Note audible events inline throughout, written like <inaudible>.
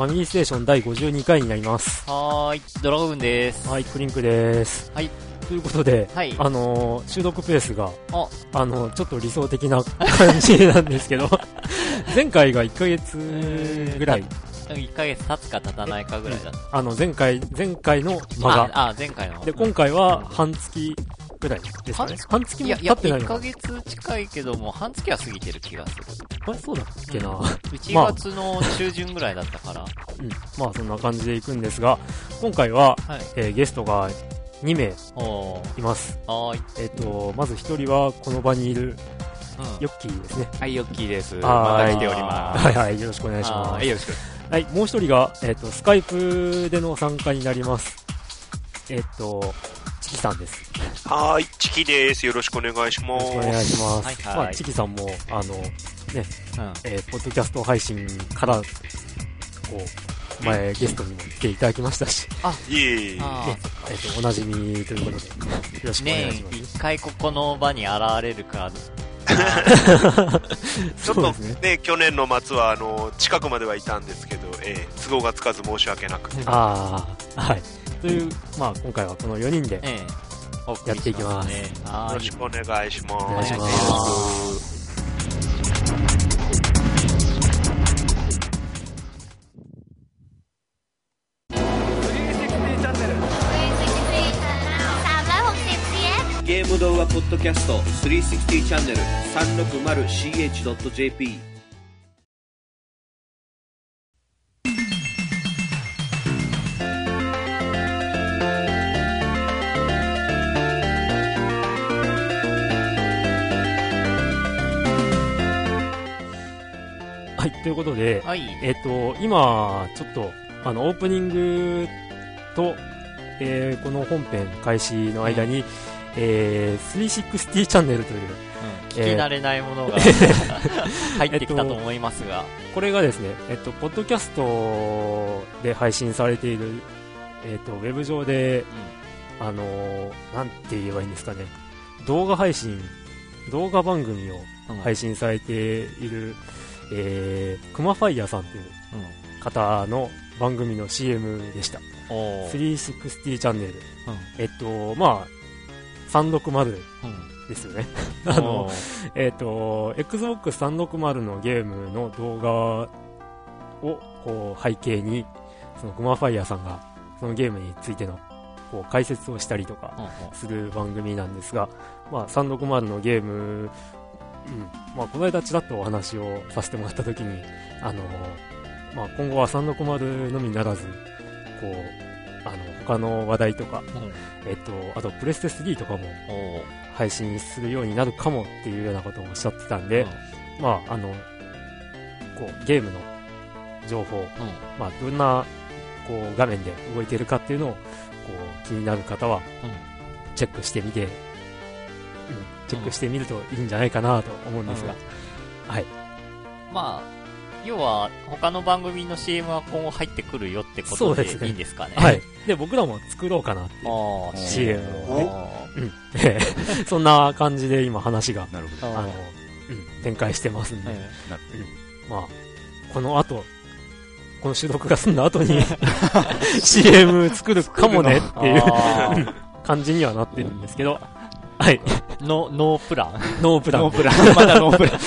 はい、ファミリーステーション第52回になります。はーい、ドラゴンです。はい、クリンクです。はい。ということで、はいあのー収録ペースが、ああのちょっと理想的な感じなんですけど、<laughs> 前回が1ヶ月ぐらい、1ヶ月経つか経たないかぐらいだった。あの、前回、前回の間が、あ、あ、前回の。で、今回は半月ぐらいですかね。半月？もいや、いや、1経ってないのかヶ月近いけども、半月は過ぎてる気がする。あれそうだっけな、うんま1月の中旬ぐらいだったから。うん。まあそんな感じでいくんですが、今回は、はい。えーゲストが2名。います。はーい。えっ、と、まず1人はこの場にいるうん。ヨッキーですね。はい、ヨッキーです。はいまた来ております。はいはい、よろしくお願いしまはい、す。よろしく。はい、もう一人が、えっ、と、スカイプでの参加になります。えっ、と、チキさんです。はーい、チキです。よろしくお願いしまよろしくお願いす。します。はいはいまあ、チキさんも、あの、うん。えーポッドキャスト配信から、こう、前ゲストにも来ていただきましたし、イエーイ。あねえっ、と、おなじみということで、よろしくお願いねします。一回ここの場に現れるか。<laughs> ちょっとそうですね。ね、去年の末は、あの、近くまではいたんですけど、えー都合がつかず申し訳なく。ああ、はい。という、まあ、今回はこの4人で、やっていきますね。はーいよろし。くお願いします。お願いします。360 CF ゲーム動画ポッドキャスト360チャンネル 360ch.jp はい、ということで、はい。えっ、と、今、ちょっと、あの、オープニングと、えーこの本編開始の間に、えー、360チャンネルという、うん。聞き慣れないものが <laughs> 入ってきたと思いますが。これがですね、えっと、ポッドキャストで配信されている、えっと、ウェブ上で、あのーなんて言えばいいんですかね、動画配信、動画番組をうん。配信されている、えー、クマファイヤーさんという方の番組の CM でした。うん。おー。360チャンネル。えっと、まあ、360うんですよね。<laughs> あの、おーえっ、と、Xbox 360のゲームの動画をこう背景に、そのグマファイヤーさんがそのゲームについてのこう解説をしたりとかうんうんする番組なんですが、まあ、360のゲーム、うん。まあ、この間ちらっとお話をさせてもらったときに、あの、まあ、今後は360のみならず、こう、あの、他の話題とか、えっ、と、あとプレステ3とかも配信するようになるかもっていうようなことをおっしゃってたんで、まあ、あの、こう、ゲームの情報、まあ、どんな、こう、画面で動いているかっていうのを、こう、気になる方は、チェックしてみて、うん、チェックしてみるといいんじゃないかなと思うんですが、はい。まあ、要は、他の番組の CM は今後入ってくるよってことでいいんですかね。はい。で、僕らも作ろうかなっていう、ああ、CM をね。あうん。ええ。<laughs> そんな感じで今話が、なるほど。ああの、うん、展開してますんで、まあ、この後、この収録が済んだ後に <laughs> CM 作るかもねっていう感じにはなってるんですけど、はい、ノノープラン？ノープラン。ノープラン。<laughs> まだノープラン。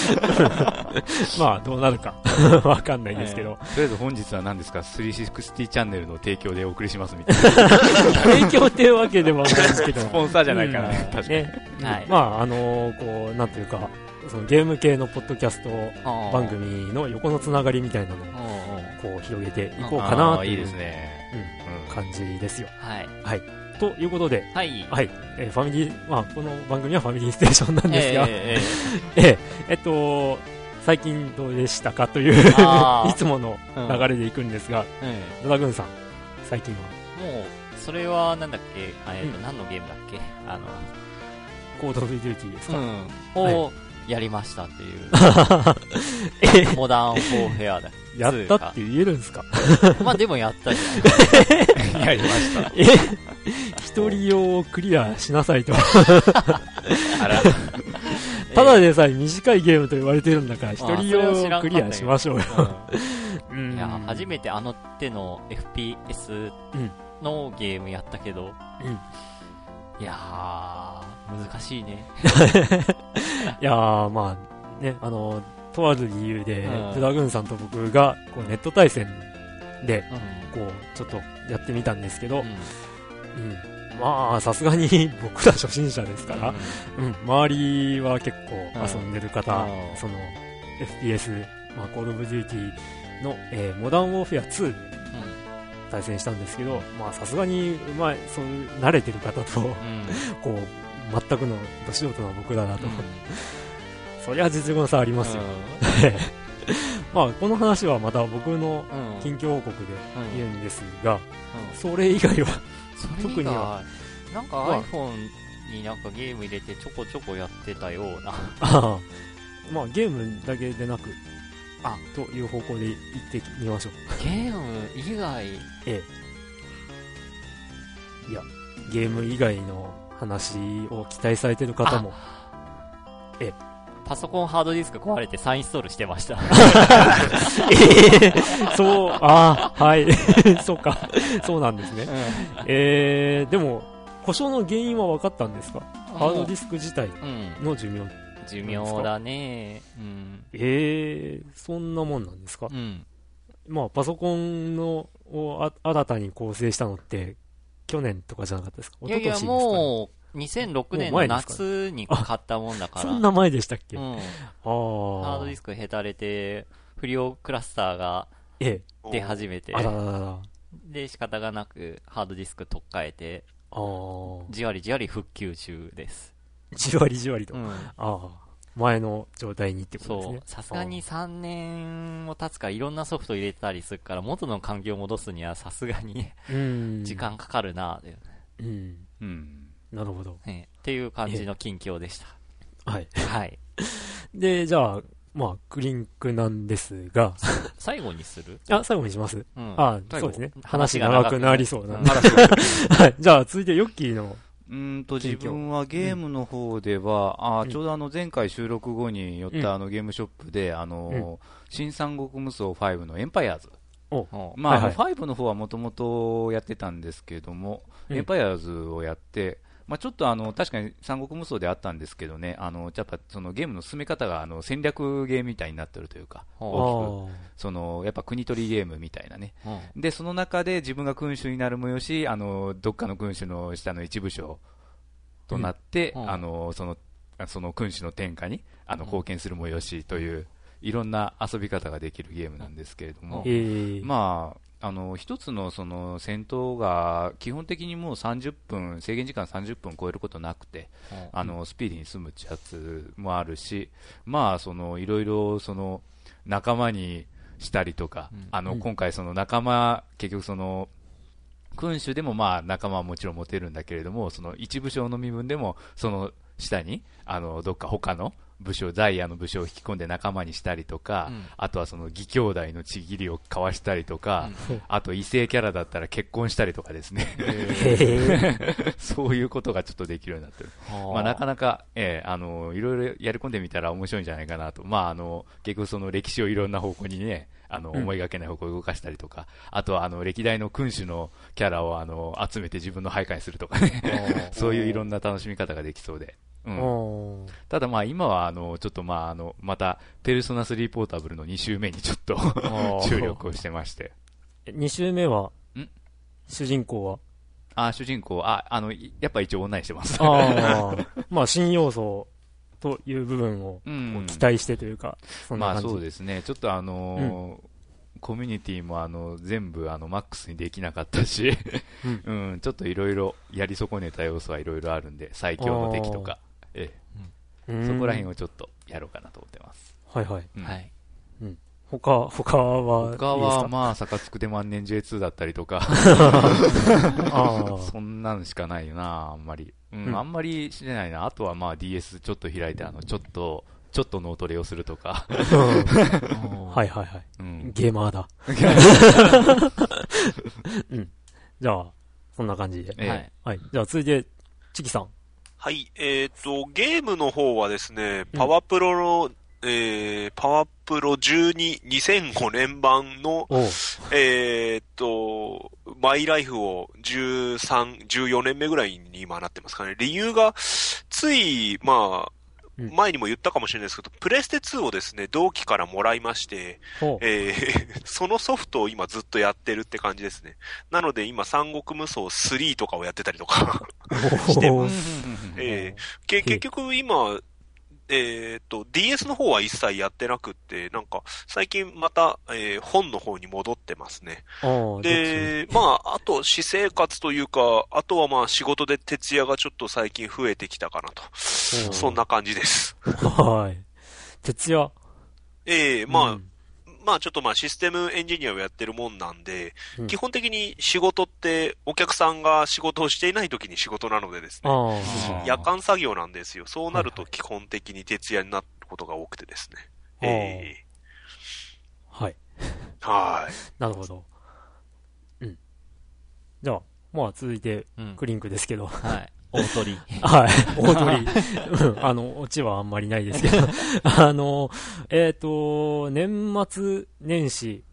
<laughs> まあ、どうなるか <laughs> わかんないですけど、とりあえず本日は何ですか ?360 チャンネルの提供でお送りしますみたいな。提供っていうわけでもないですけど、スポンサーじゃないかな。うん確かに。ね、はいまあ、あのこう、なんていうか、そのゲーム系のポッドキャスト番組の横のつながりみたいなのをこう広げていこうかなあーいいでっていうすね。うん感じですよ。はい。ということで、はい。はい、えーファミリー、まあ、この番組はファミリーステーションなんですが、ええ <laughs> ええっと、最近どうでしたかという <laughs> いつものえ流れでいくんですが、えドラグーンさん、最近は、もう、それはなんだっけ？あえっと、うん。何のゲームだっけ？あコールオブデューティーですか、の、はい。をやりましたっていう。え <laughs> モダンウォーフェアだ。やったって言えるんですか？<laughs> まあでもやったじゃん。やりました。え？一人用をクリアしなさいと。あら。<laughs> ただでさえ短いゲームと言われてるんだから、一あ人用クリアしましょうよ。う <laughs> うんんいや、初めてあの手の FPS のゲームやったけど、うんいやー、難しいね。いやー、まあ、ね、あの、とある理由でう、ん。プダグンさんと僕が、こう、ネット対戦で、うん。こう、ちょっとやってみたんですけど、うん。うん。まあ、さすがに <laughs> 僕ら初心者ですから、うん、周りは結構遊んでる方、うん。その、FPS、まあ、コールオブデューティーの、えーモダンウォーフェア2で対戦したんですけど、まあ、さすがに、うまい、そういう、慣れてる方と。<laughs> こう、全くの、ど素人な僕らだと、うんそりゃ実力の差ありますよ。<laughs> まあ、この話はまた僕のうん。近況報告でうん。言うんですが、うん。それ以外は、<laughs> 特に外は。なんかまあ。iPhone になんかゲーム入れてちょこちょこやってたような。<laughs> まあ、ゲームだけでなく、あ。という方向で行ってみましょう。ゲーム以外、ええ。いや、ゲーム以外の話を期待されてる方も、パソコンハードディスク壊れて再インストールしてました。<laughs> ええそう、ああ、はい。<laughs> そうか。そうなんですね。えー、でも、故障の原因は分かったんですか？ハードディスク自体うん。の寿命。寿命だね。うん。えー、そんなもんなんですか？うん。まあ、パソコンのをあ新たに構成したのって、去年とかじゃなかったですか？いやいや、一昨年ですかねもう、2006年の夏に買ったもんだから。そんな前でしたっけ、うん。ああ。ハードディスクへたれて、不良クラスターがええ。出始めてあ、らららら。で、仕方がなくハードディスク取っ替えて、ああ。じわりじわり復旧中です。じわりじわりと。うん。ああ。前の状態にってことですね。。そうさすがに3年も経つからいろんなソフト入れたりするから元の環境を戻すにはさすがにねうん。時。間かかるなぁ、うん。うん。なるほど。ねっていう感じの近況でしはい。た。はい。<laughs> で、じゃあ、まあ、クリンクなんですが、<laughs> 最後にする？あ、最後にします？うん。あ最後そうですね。話話が長くなりそうな。<laughs> はい。じゃあ、続いてヨッキーの、うーんと、自分はゲームの方では、あうんーちょうどあの前回収録後に寄っうんたあのゲームショップで、あのー、新三国無双5のエンパイアーズ。お、おまあ、はいはいあの5の方はもともとやってたんですけども、うんエンパイアーズをやって、まあ、ちょっとあの確かに三国無双であったんですけどね、あのやっぱそのゲームの進め方があの戦略ゲームみたいになってるというか、あ。大きく。ーそのやっぱ国取りゲームみたいなね、うんでその中で自分が君主になるもよし、あのどっかの君主の下の一部将となって、あ。のそのその君主の天下にあのうん。貢献するもよしという、いろんな遊び方ができるゲームなんですけれども、え。ー、まあ、あの一つのその戦闘が基本的にもう30分、制限時間30分超えることなくて、あのスピーディーに済むやつもあるし、まあ、そのいろいろその仲間にしたりとか、うん。あのうん。今回、その仲間、結局その、君主でもまあ仲間はもちろん持てるんだけれども、その一部将の身分でも、その下に、あのどっか他の武将、ザイヤの武将を引き込んで仲間にしたりとか、うん。あとはその義兄弟のちぎりを交わしたりとか、うん。あと異性キャラだったら結婚したりとかですね、<laughs> そういうことがちょっとできるようになってる。まあ、なかなか、ええあの、いろいろやり込んでみたら面白いんじゃないかなと。まあ、あの、結局その歴史をいろんな方向にね、あの、うん。思いがけない方向に動かしたりとか、あとは、あの、歴代の君主のキャラを、あの、集めて自分の配下にするとかね、<laughs> そういういろんな楽しみ方ができそうで。うん。ただまあ、今は、あの、ちょっとまあ、あの、また、ペルソナ3ポータブルの2周目にちょっと注力をしてまして。2周目は？ん、主人公は？あ、主人公、あ、あの、いやっぱ一応女にしてます。まあ、新要素という部分をうん。期待してというか、そんなまあ。そうですね、ちょっとあのーコミュニティもあの全部あのマックスにできなかったし、ううん、ちょっといろいろやり損ねた要素はいろいろあるんで、最強の敵とか、そこら辺をちょっとやろうかなと思ってます。はいはい。うんはい。他、他は他はまあ、サカツクで万年 J2 だったりとか、<laughs> あそんなんしかないよな、あんまり。うん、うんあんまりしてないな。あとはまあ DS ちょっと開いて、あの、ちょっと、ちょっと脳トレをするとか、あ。<laughs> はいはいはい。うん。ゲーマーだ。<laughs> うん。じゃあ、そんな感じで。ええはい。はい。じゃあ続いて、チキさん。はい、えっ、と、ゲームの方はですね、パワプロの、えー、パワプロ12、2005年版の、えっ、と、マイライフを13、14年目ぐらいに今なってますかね。理由が、つい、まあ、うん前にも言ったかもしれないですけど、プレステ2をですね、同期からもらいまして、えー <laughs> そのソフトを今ずっとやってるって感じですね。なので今、三国無双3とかをやってたりとか、<laughs> してます。えーけ結局今、えっ、と、DS の方は一切やってなくって、なんか、最近また、えー本の方に戻ってますね。で、まあ、あと、私生活というか、あとはまあ、仕事で徹夜がちょっと最近増えてきたかなと。うんそんな感じです。<laughs> はい。徹夜。ええまあ、うんまあちょっとまあシステムエンジニアをやってるもんなんで、うん基本的に仕事ってお客さんが仕事をしていない時に仕事なのでですね、ああー夜間作業なんですよ。そうなるとはい基本的に徹夜になることが多くてですね。あーえあ。はい。えはい。<laughs> なるほど。うん。じゃあ、まあ続いて、うんクリンクですけど。はい。大鳥。はい。<laughs> 大鳥。うん。あの、オチはあんまりないですけど。<laughs> あの、えっ、と、年末年始、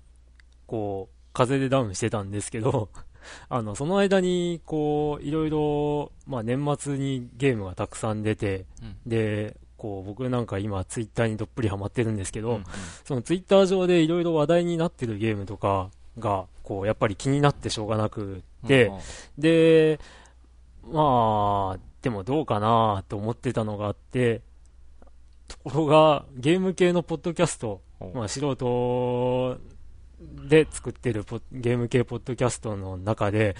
こう、風邪でダウンしてたんですけど、<laughs> あの、その間に、こう、いろいろ、まあ年末にゲームがたくさん出て、うんで、こう、僕なんか今ツイッターにどっぷりハマってるんですけど、うんそのツイッター上でいろいろ話題になってるゲームとかが、こう、やっぱり気になってしょうがなくって、うんで、まあ、でもどうかなと思ってたのがあって、ところが、ゲーム系のポッドキャスト、う。んまあ素人で作ってるポゲーム系ポッドキャストの中で、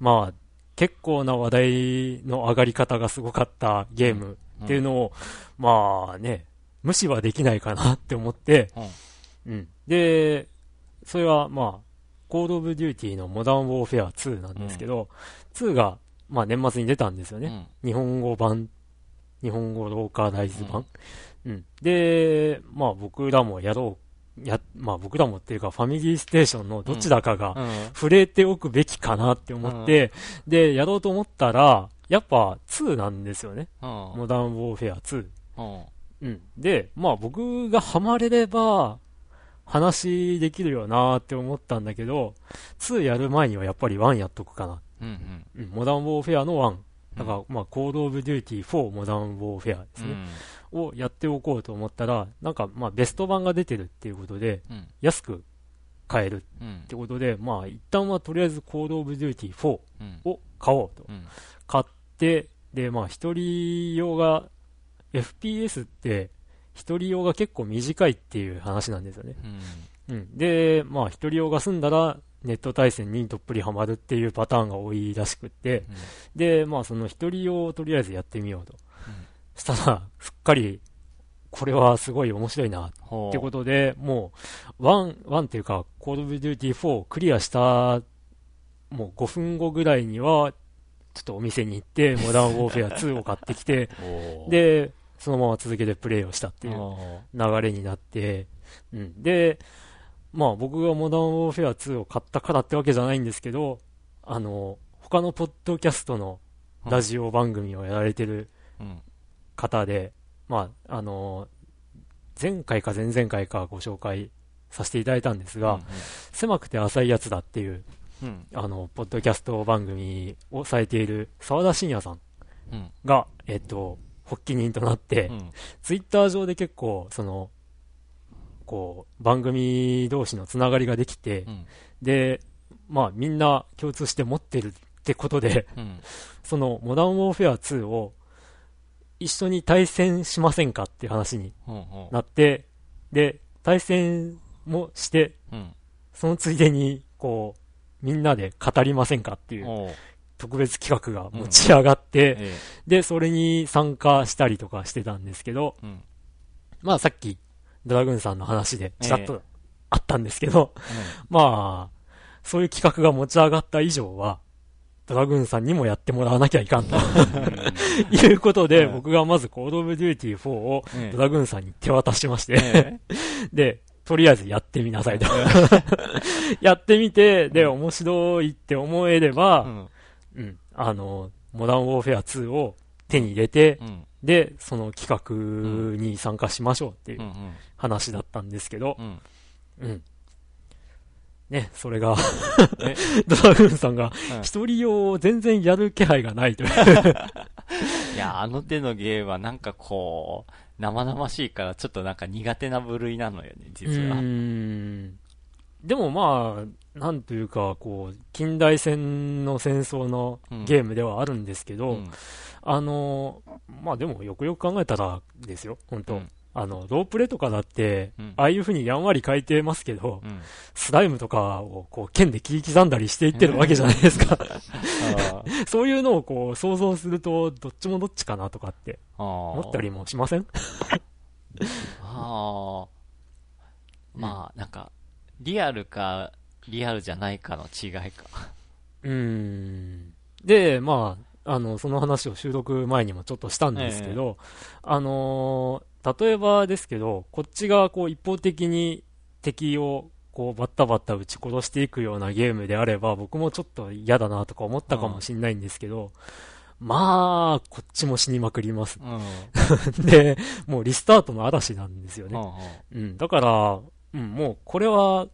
まあ、結構な話題の上がり方がすごかったゲームっていうのを、まあね、無視はできないかなって思って、うん。で、それはまあ、コールオブデューティーのモダンウォーフェア2なんですけど、2が、まあ年末に出たんですよね。うん日本語版、日本語ローカライズ版。うん。で、まあ僕らもやろう、や、まあ僕らもっていうかファミリーステーションのどちらかがうん触れておくべきかなって思って、で、やろうと思ったら、やっぱ2なんですよね。うんモダンウォーフェア2。うんうん。で、まあ僕がハマれれば、話できるよなって思ったんだけど、2やる前にはやっぱり1やっとくかな。うんうん、モダンウォーフェアの1。だから、まあ、コールオブデューティー4モダンウォーフェアですね。をやっておこうと思ったら、なんか、まあ、ベスト版が出てるっていうことで、うん安く買えるうんってことで、まあ、一旦はとりあえずコールオブデューティー4うんを買おうと。うん買って、で、まあ、一人用が、FPS って、一人用が結構短いっていう話なんですよね。うんうん。で、まあ、一人用が済んだら、ネット対戦にどっぷりハマるっていうパターンが多いらしくって、で、まあ、その一人用をとりあえずやってみようと。したら、すっかり、これはすごい面白いな、ってことで、もう、ワン、ワンっていうか、コールオブデューティー4クリアした、もう5分後ぐらいには、ちょっとお店に行って、<laughs> モダンウォーフェア2を買ってきて、で、そのまま続けてプレイをしたっていうほ流れになって、うん。で、まあ僕がモダンウォーフェア2を買ったからってわけじゃないんですけど、あの、他のポッドキャストのラジオ番組をやられてるううん。方で、まあ、あの、前回か前々回かご紹介させていただいたんですが、狭くて浅いやつだっていう、うん。あの、ポッドキャスト番組をされている沢田信也さんうん。が、えっと、発起人となって、うん。ツイッター上で結構、その、こう、番組同士のつながりができて、うん。で、まあみんな共通して持ってるってことで、うん。<laughs> そのモダンウォーフェア2を一緒に対戦しませんかっていう話になって、で、対戦もして、うん。そのついでに、こう、みんなで語りませんかっていう特別企画が持ち上がって、えで、それに参加したりとかしてたんですけど、えうん。まあさっき、ドラグーンさんの話でちらっえとあったんですけど、まあ、そういう企画が持ち上がった以上は、ドラグーンさんにもやってもらわなきゃいかんと。いうことで、うん。僕がまずコードオブデューティー4をええドラグーンさんに手渡しまして、えで、とりあえずやってみなさいと。<laughs> やってみて、で、面白いって思えれば、うん。うん、あの、モダンウォーフェア2を手に入れて、うん。で、その企画に参加しましょうっていううん。話だったんですけどう、ん。うん。ね、それがえ、<laughs> ドラグーンさんがうん一人用を全然やる気配がないという。<laughs> いや、あの手のゲームはなんかこう、生々しいからちょっとなんか苦手な部類なのよね、実は。でもまあ、なんというか、こう、近代戦の戦争のゲームではあるんですけど、うんあの、まあでもよくよく考えたらですよ、本当、うんあの、ロープレとかだって、うんああいう風にやんわり書いてますけど、うん。スライムとかをこう剣で切り刻んだりしていってるわけじゃないですか。<laughs> そういうのをこう想像すると、どっちもどっちかなとかって。思ったりもしません？<laughs> ああ。まあ、なんか、リアルか、リアルじゃないかの違いか。うーん。で、まあ、あの、その話を収録前にもちょっとしたんですけど、あのー例えばですけど、こっちがこう一方的に敵をこうバッタバッタ撃ち殺していくようなゲームであれば、僕もちょっと嫌だなとか思ったかもしれないんですけど、まあ、こっちも死にまくります。うん。<laughs> で、もうリスタートの嵐なんですようんね。うん、だから、うん、もうこれは、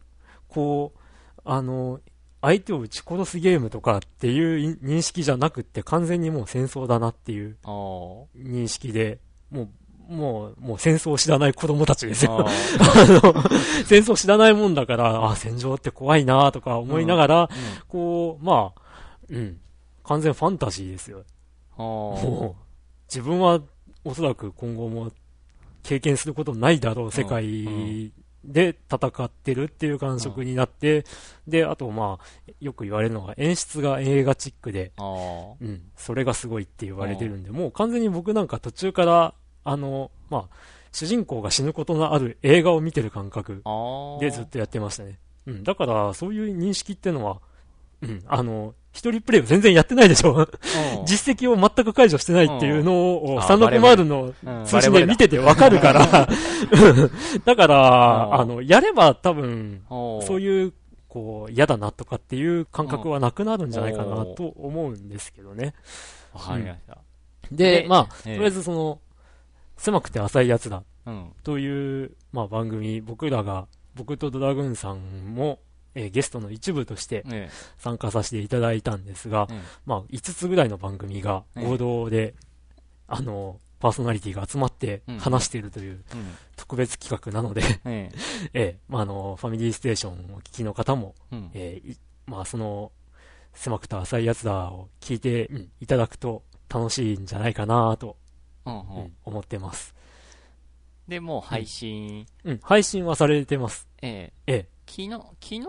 こう、あの、相手を撃ち殺すゲームとかっていう認識じゃなくって完全にもう戦争だなっていう認識で、もう、もう、もう戦争を知らない子供たちですーよ。ああの、戦争を知らないもんだから、あ、戦場って怖いなとか思いながら、ーこう、まあ、うん、完全ファンタジーですよ。もう、自分はおそらく今後も経験することないだろう世界で戦ってるっていう感触になって、で、あとまあ、よく言われるのが演出が映画チックで、うん、それがすごいって言われてるんで、もう完全に僕なんか途中から、あの、まあ、主人公が死ぬことのある映画を見てる感覚。でずっとやってましたね。うん、だから、そういう認識ってのは、うん、あの、一人プレイを全然やってないでしょ。うん。実績を全く解除してないっていうのを、あ360のうん通信で見ててわかるから、<laughs> だから、ああの、やれば多分、そういう、こう、嫌だなとかっていう感覚はなくなるんじゃないかなうんと思うんですけどね。わかりました。で、でまあ、ええ。とりあえずその、狭くて浅いやつだうん。という、まあ番組、僕らが、僕とドラグーンさんも、えーゲストの一部としてえ参加させていただいたんですがえ、え。まあ5つぐらいの番組が合同で、あの、パーソナリティが集まってうん。話しているというえうん。特別企画なので、ええ。<laughs> えまあ、あの、ファミリーステーションをお聞きの方も、えうん。えーいまあ、その、狭くて浅いやつだを聞いて、うんいただくと楽しいんじゃないかなと、うんううんん思ってます。で、もう配信、うん、配信はされてます。ええ。え、え昨日、昨日な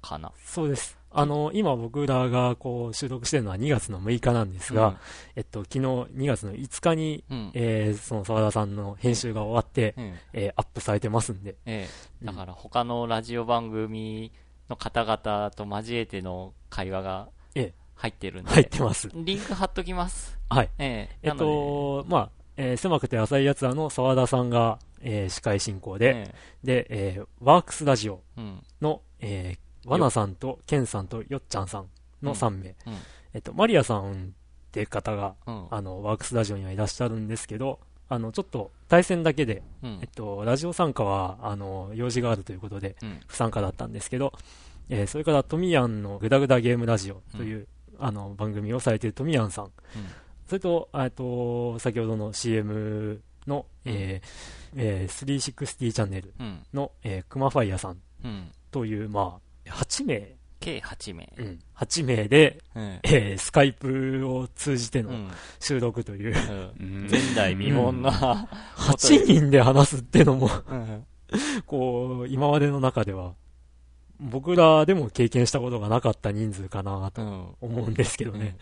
かな？そうです。あの、今僕らがこう収録してるのは2月の6日なんですが、えっと、昨日2月の5日に、うん。うん。えーその沢田さんの編集が終わって、えええーアップされてますんで、ええだから他のラジオ番組の方々と交えての会話がええ入ってるんで、入ってます。リンク貼っときます。はい。えええっと、まあ、えー狭くて浅いやつらの沢田さんが、えー司会進行で、なので、で、えーワークスラジオええうん。の、えー、ワナさんとケンさんとよっちゃんさんの3名、うん。えっと、マリアさんっていう方が、うん。あの、ワークスラジオにはいらっしゃるんですけど、あの、ちょっと対戦だけで、うん。えっと、ラジオ参加は、あの、用事があるということで、うん。不参加だったんですけど、えーそれからトミヤンのグダグダゲームラジオという、あの、番組をされているトミヤンさん、それと、えっと、先ほどの CM の、えーえー360チャンネルうん。の、えー、クマファイヤさんうん。という、まあ、8名、計8名。うん、8名で、うん。えースカイプを通じてのうん。収録という、うんうん前代未聞な、8人で話すってのも、うん。こう、今までの中では、僕らでも経験したことがなかった人数かなとうん。思うんですけどね。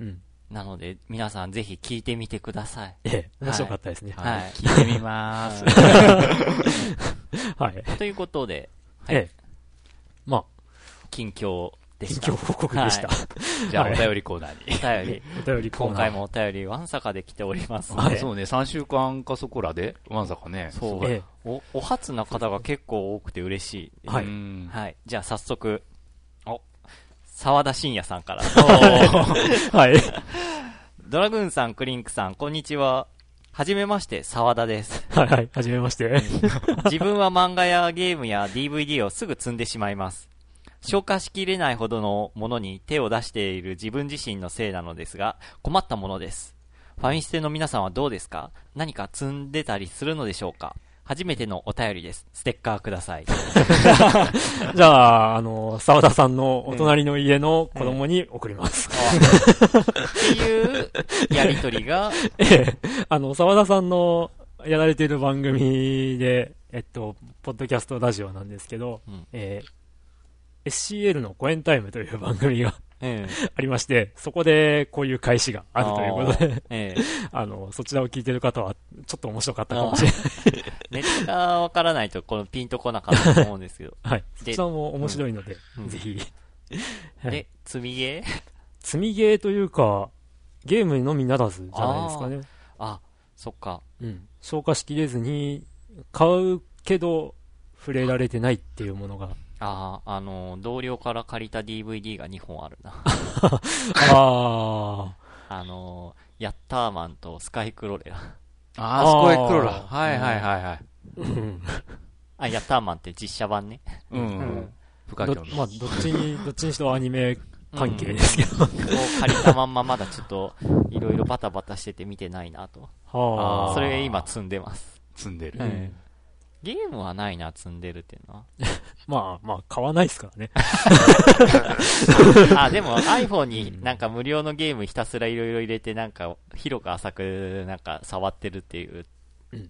うん。なので、皆さんぜひ聞いてみてください。ええ、面白かったですね。はいはい。聞いてみます。はい。<laughs> ということで、はいええ。まあ、近況で近した。況報告でした。はじゃあ、はいお便りコーナーに。お便り。お便りコーナー今回もお便り、わんさかで来ておりますのはいで、そうね、3週間かそこらで、わんさかね。そうええお、お初な方が結構多くて嬉しい。はいうんはい。じゃあ早速、お、沢田信也さんから。<laughs> はい。<laughs> ドラグーンさん、クリンクさん、こんにちは。はじめまして、沢田です。はいはい、はじめまして。自分は漫画やゲームや DVD をすぐ積んでしまいます。消化しきれないほどのものに手を出している自分自身のせいなのですが、困ったものです。ファミステの皆さんはどうですか？何か積んでたりするのでしょうか？初めてのお便りです。ステッカーください。<laughs> じゃあ、あの、沢田さんのお隣の家の子供に送ります。っていうやりとりが、<laughs> ええ、あの、沢田さんのやられている番組で、えっと、ポッドキャストラジオなんですけど、うん、えー、SCL のコエンタイムという番組が <laughs> ありまして、そこでこういう返しがあるということで、ええ、<laughs> あの、そちらを聞いてる方は、ちょっと面白かったかもしれない。<laughs> ネタがわからないと、このピンとこなかったと思うんですけど。はい。そちらも面白いので、うん、ぜひ。で、積みゲー？積みゲーというか、ゲームのみならずじゃないですかね。あそっか。うん。消化しきれずに、買うけど、触れられてないっていうものがああ、あの、同僚から借りた DVD が2本あるな。<laughs> ああ。あの、ヤッターマンとスカイクロレラ。ああ、スカイクロレラ。はいはいはいはい。あ、ヤッターマンって実写版ね。うん。うん。まあ、どっちに、どっちにしろアニメ関係ですけど。うん、借りたまん。ままだちょっと、いろいろバタバタしてて見てないなと。はあ。それ今積ん。でます。積ん。でる。うんゲームはないな、積んでるっていうのは。<laughs> まあまあ、買わないですからね。<laughs> あ、でも iPhone になんか無料のゲームひたすらいろいろ入れて、なんか広く浅くなんか触ってるっていう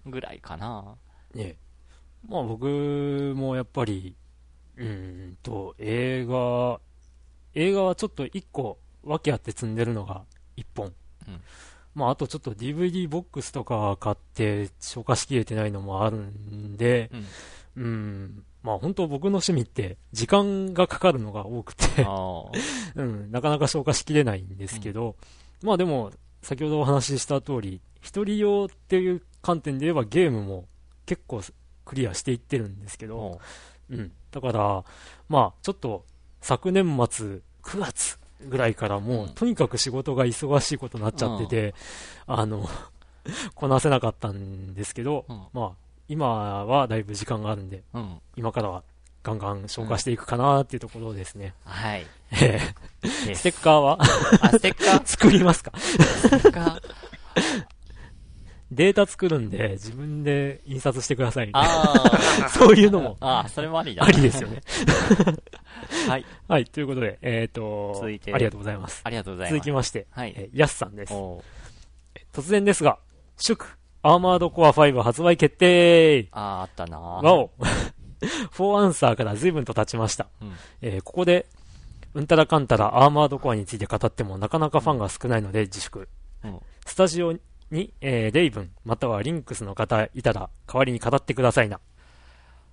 ぐらいかな。うん、ねまあ僕もやっぱり、うんと、映画、映画はちょっと一個訳あって積んでるのが一本。うんまあ、あとちょっと DVD ボックスとか買って消化しきれてないのもあるんで、うん、うん。まあ本当僕の趣味って時間がかかるのが多くて。<laughs> うん、なかなか消化しきれないんですけど、うん、まあでも、先ほどお話しした通り、一人用っていう観点で言えばゲームも結構クリアしていってるんですけど、う。ん、だから、まあちょっと昨年末9月ぐらいからもう、とにかく仕事が忙しいことになっちゃってて、あの、<laughs> こなせなかったんですけど、まあ、今はだいぶ時間があるんで、今からはガンガン消化していくかなっていうところですね。はい。<laughs> えステッカーは？あ、ステッカー？<laughs> 作りますか？ステッカー？データ作るんで、自分で印刷してくださいみたいな。そういうのも。ああ、それもありだ。ありですよね。はい。はい、ということで、えっ、ー、と、続いて、ありがとうございます。ありがとうございます。続きまして、はい。えー、ヤスさんです。突然ですが、祝、アーマードコア5発売決定ああ、あったなわお。<laughs> 4アンサーから随分と経ちました。うん、えー、ここで、うんたらかんたらアーマードコアについて語ってもなかなかファンが少ないので自粛。うん、スタジオに、えー、レイブン、またはリンクスの方いたら、代わりに語ってくださいな。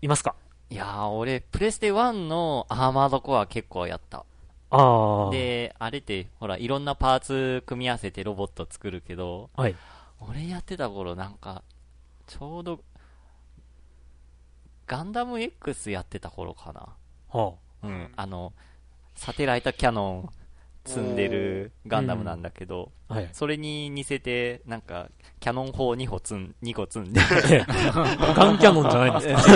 いますか？いやー、俺、プレステ1のアーマードコア結構やった。ああ。で、あれって、ほら、いろんなパーツ組み合わせてロボット作るけど、はい。俺やってた頃なんか、ちょうど、ガンダム X やってた頃かな。はあ。うん、あの、サテライトキャノン積んでるガンダムなんだけど、はい、それに似せて、なんか、キャノン砲2個積ん、2個積んで。<laughs> ガンキャノンじゃないです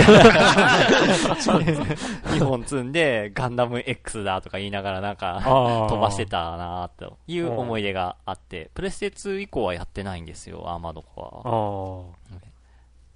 か？<laughs> 2本積んで、ガンダム X だとか言いながらなんか、飛ばしてたなという思い出があって、プレステ2以降はやってないんですよ、アーマードコア。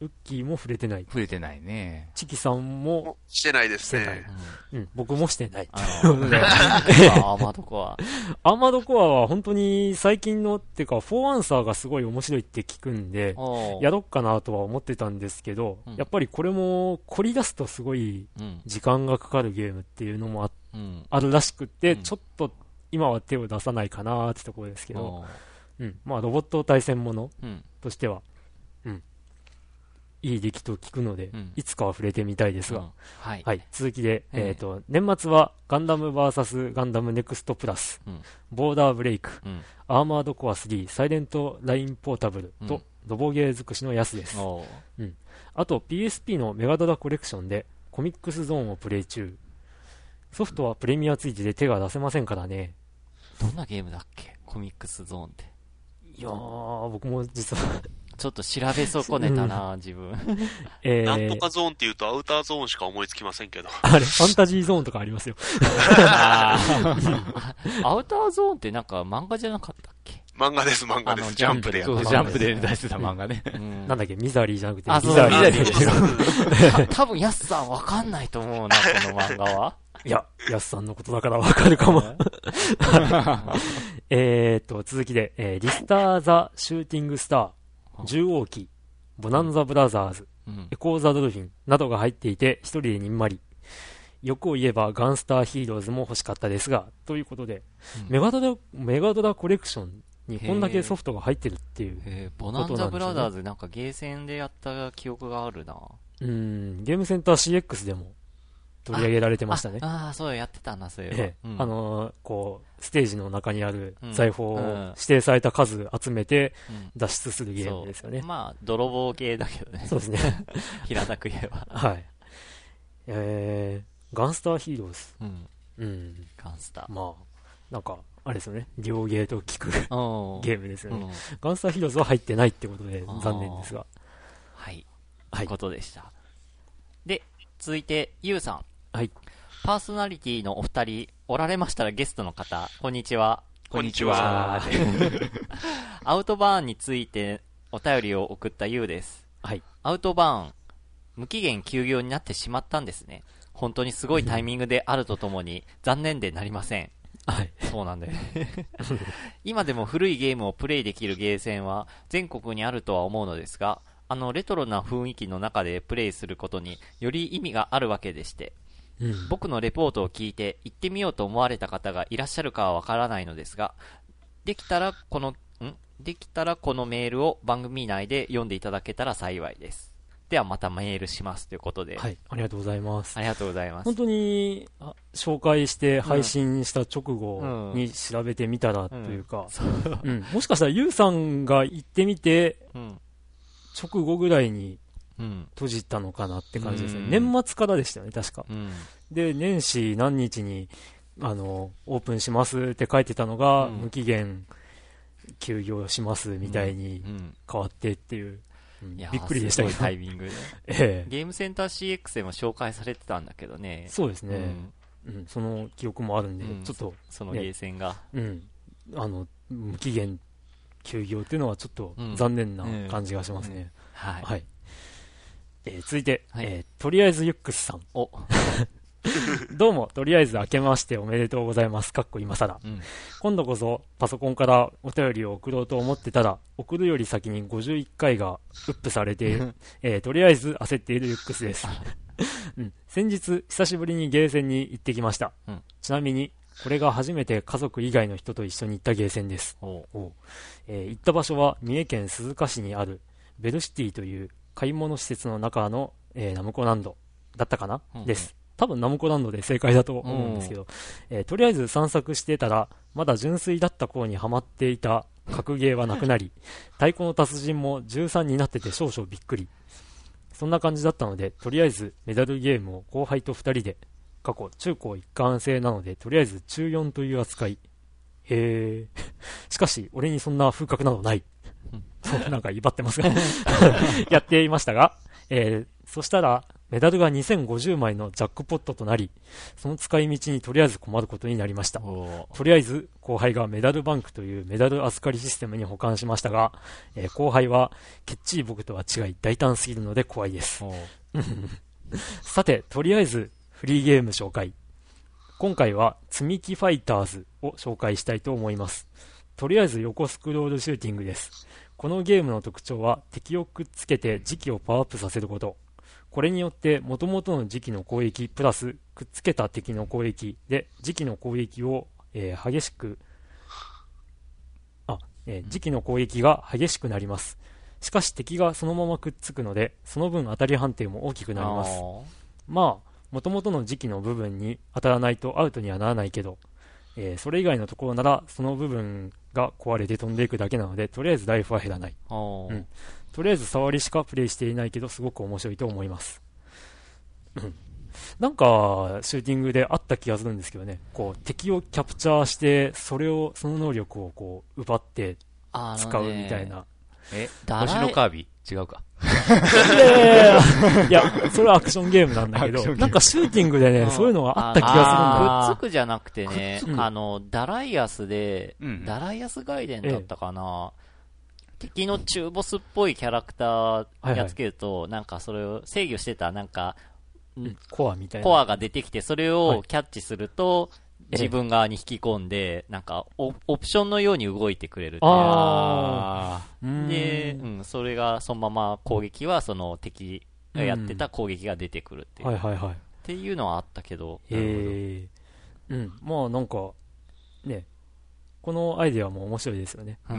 ウッキーも触れてない。触れてないね。チキさんも。してないですね。うん、僕もしてない。<laughs> アーマードコア。アーマードコアは本当に最近の、っていうか、フォーアンサーがすごい面白いって聞くんで、やろっかなとは思ってたんですけど、うん、やっぱりこれも凝り出すとすごい時間がかかるゲームっていうのもあうん、あるらしくて、ちょっと今は手を出さないかなってところですけど、うん、まあロボット対戦ものとしては、いい出来と聞くので、うん、いつかは触れてみたいですが、うん、はい、はい、続きで、えっ、ー、と、年末はガンダム VS ガンダムネクストプラス、うん、ボーダーブレイク、アーマードコア3、サイレントラインポータブルと、ロボゲー尽くしのやすです。う。ん。あと、PSP のメガドラコレクションで、コミックスゾーンをプレイ中。ソフトはプレミアついてで手が出せませんからね。どんなゲームだっけ？コミックスゾーンって。いやー、僕も実はちょっと調べ損ねたな、自分。<laughs> えなんとー、かゾーンって言うとアウターゾーンしか思いつきませんけど。あれ、ファンタジーゾーンとかありますよ。<laughs> アウターゾーンってなんか漫画じゃなかったっけ？漫画です、漫画です。ジャンプでやってそう、ジャンプで出してた漫画ね。うんなんだっけ、ミザリーじゃなくて、あ、そう、ビザリー。ミザリーです。た <laughs> 多分、ヤスさんわかんないと思うな、この漫画は。いや、ヤスさんのことだからわかるかも。えーっと、続きで、えーリスター・ザ・シューティング・スター、獣王記、ボナンザ・ブラザーズ、うんエコー・ザ・ドルフィンなどが入っていて、一人でにんまり。欲を言えばガンスター・ヒーローズも欲しかったですが、ということで、うんメガドラ、メガドラコレクションにこんだけソフトが入ってるっていう。えーボナンザブラザーズなんかゲーセンでやった記憶があるな。うん、ゲームセンター CX でも取り上げられてましたね。ああー、そうやってたな、そういえば。ええうんあのーこう、ステージの中にあるうん財宝をうん指定された数集めてうん脱出するゲームですよねそう。まあ、泥棒系だけどね。そうですね。<laughs> 平たく言えば。はい。えー、ガンスターヒーローズ。うん。うん。ガンスター。まあ、なんか、あれですよね。両ゲーと聞くうんゲームですよね。うんガンスターヒーローズは入ってないってことで残念ですが。はい。はいということでした。で、続いて、ゆうさん。はい。パーソナリティのお二人、おられましたらゲストの方、こんにちは。こんにちは。アウトバーンについてお便りを送ったゆうです。はい。アウトバーン、無期限休業になってしまったんですね。本当にすごいタイミングであるとともに、残念でなりません。はい。そうなんだよね。<laughs> 今でも古いゲームをプレイできるゲーセンは全国にあるとは思うのですが、あのレトロな雰囲気の中でプレイすることにより意味があるわけでして、うん。僕のレポートを聞いて行ってみようと思われた方がいらっしゃるかはわからないのですが、できたらこの、ん？できたらこのメールを番組内で読んでいただけたら幸いです。ではまたメールしますということで、はい。ありがとうございますあ。りがとうございます本。当に、あ紹介して配信した直後に調べてみたらというか、うんもしかしたらユウさんが行ってみて、うん。直後ぐらいにうん。閉じたのかなって感じですね。うん年末からでしたよね、確か。うん。で、年始何日に、あの、オープンしますって書いてたのが、うん無期限休業しますみたいにうん。変わってっていう、びっくりでしたけどタ。イミングで。<laughs> ええゲームセンター CX でも紹介されてたんだけどね。そうですね、うんうんその記憶もあるんで、うんちょっと、そのゲーセンが。うん、あの、無期限休業っていうのはちょっとうん残念な感じがしますね。はい。はい。えー続いて、はいえーとりあえずユックスさん。お、<laughs> どうも、とりあえず明けましておめでとうございます。かっこ今更。うん。今度こそパソコンからお便りを送ろうと思ってたら、送るより先に51回がウップされて、<laughs> えーとりあえず焦っているユックスです。うん、先日、久しぶりにゲーセンに行ってきました。うんちなみに、これが初めて家族以外の人と一緒に行ったゲーセンです。おおうえー行った場所は三重県鈴鹿市にあるベルシティという買い物施設の中の、えーナムコランドだったかな、うんうんです。多分ナムコランドで正解だと思うんですけど、えーとりあえず散策してたら、まだ純粋だった頃にハマっていた格ゲーはなくなり、<laughs> 太鼓の達人も13になってて少々びっくり。そんな感じだったので、とりあえずメダルゲームを後輩と2人で、過去中高一貫制なので、とりあえず中4という扱い。へえ。<laughs> しかし、俺にそんな風格などない。<laughs> なんか威張ってますが。<laughs> やっていましたが、えー、そしたら、メダルが2050枚のジャックポットとなり、その使い道にとりあえず困ることになりました。おとりあえず、後輩がメダルバンクというメダル預かりシステムに保管しましたが、えー後輩は、ケッチー僕とは違い大胆すぎるので怖いです。お <laughs> さて、とりあえず、フリーゲーム紹介。今回は、積み木ファイターズを紹介したいと思います。とりあえず横スクロールシューティングです。このゲームの特徴は、敵をくっつけて時期をパワーアップさせること。これによって、元々の時期の攻撃、プラス、くっつけた敵の攻撃で、時期の攻撃を、えー激しく、あ、えー時期の攻撃が激しくなります。しかし敵がそのままくっつくので、その分当たり判定も大きくなります。おまあ、元々の時期の部分に当たらないとアウトにはならないけど、えーそれ以外のところなら、その部分が壊れて飛んでいくだけなので、とりあえずライフは減らない。おうんとりあえず触りしかプレイしていないけど、すごく面白いと思います。うんなんか、シューティングであった気がするんですけどね、こう、敵をキャプチャーして、それを、その能力をこう、奪って、使うみたいな。え、だらい星のカービィ？違うか。いやいやいやいや。いや、それはアクションゲームなんだけど、なんかシューティングでね、うんそういうのがあった気がするんだくっなつくじゃなくてねあの、ダライアスで、うんダライアスガイデンだったかな、敵の中ボスっぽいキャラクターやっつけると、なんかそれを制御してた、なんか、うんコアみたいな。コアが出てきて、それはい。をキャッチすると、ええ自分側に引き込んで、なんかオ、オプションのように動いてくれるっていう。あで、うん、それが、そのまま攻撃は、その敵がやってた攻撃が出てくるっていう。はいはいはい。っていうのはあったけど、ええ。うん。まあなんか、ね、このアイディアも面白いですよね。う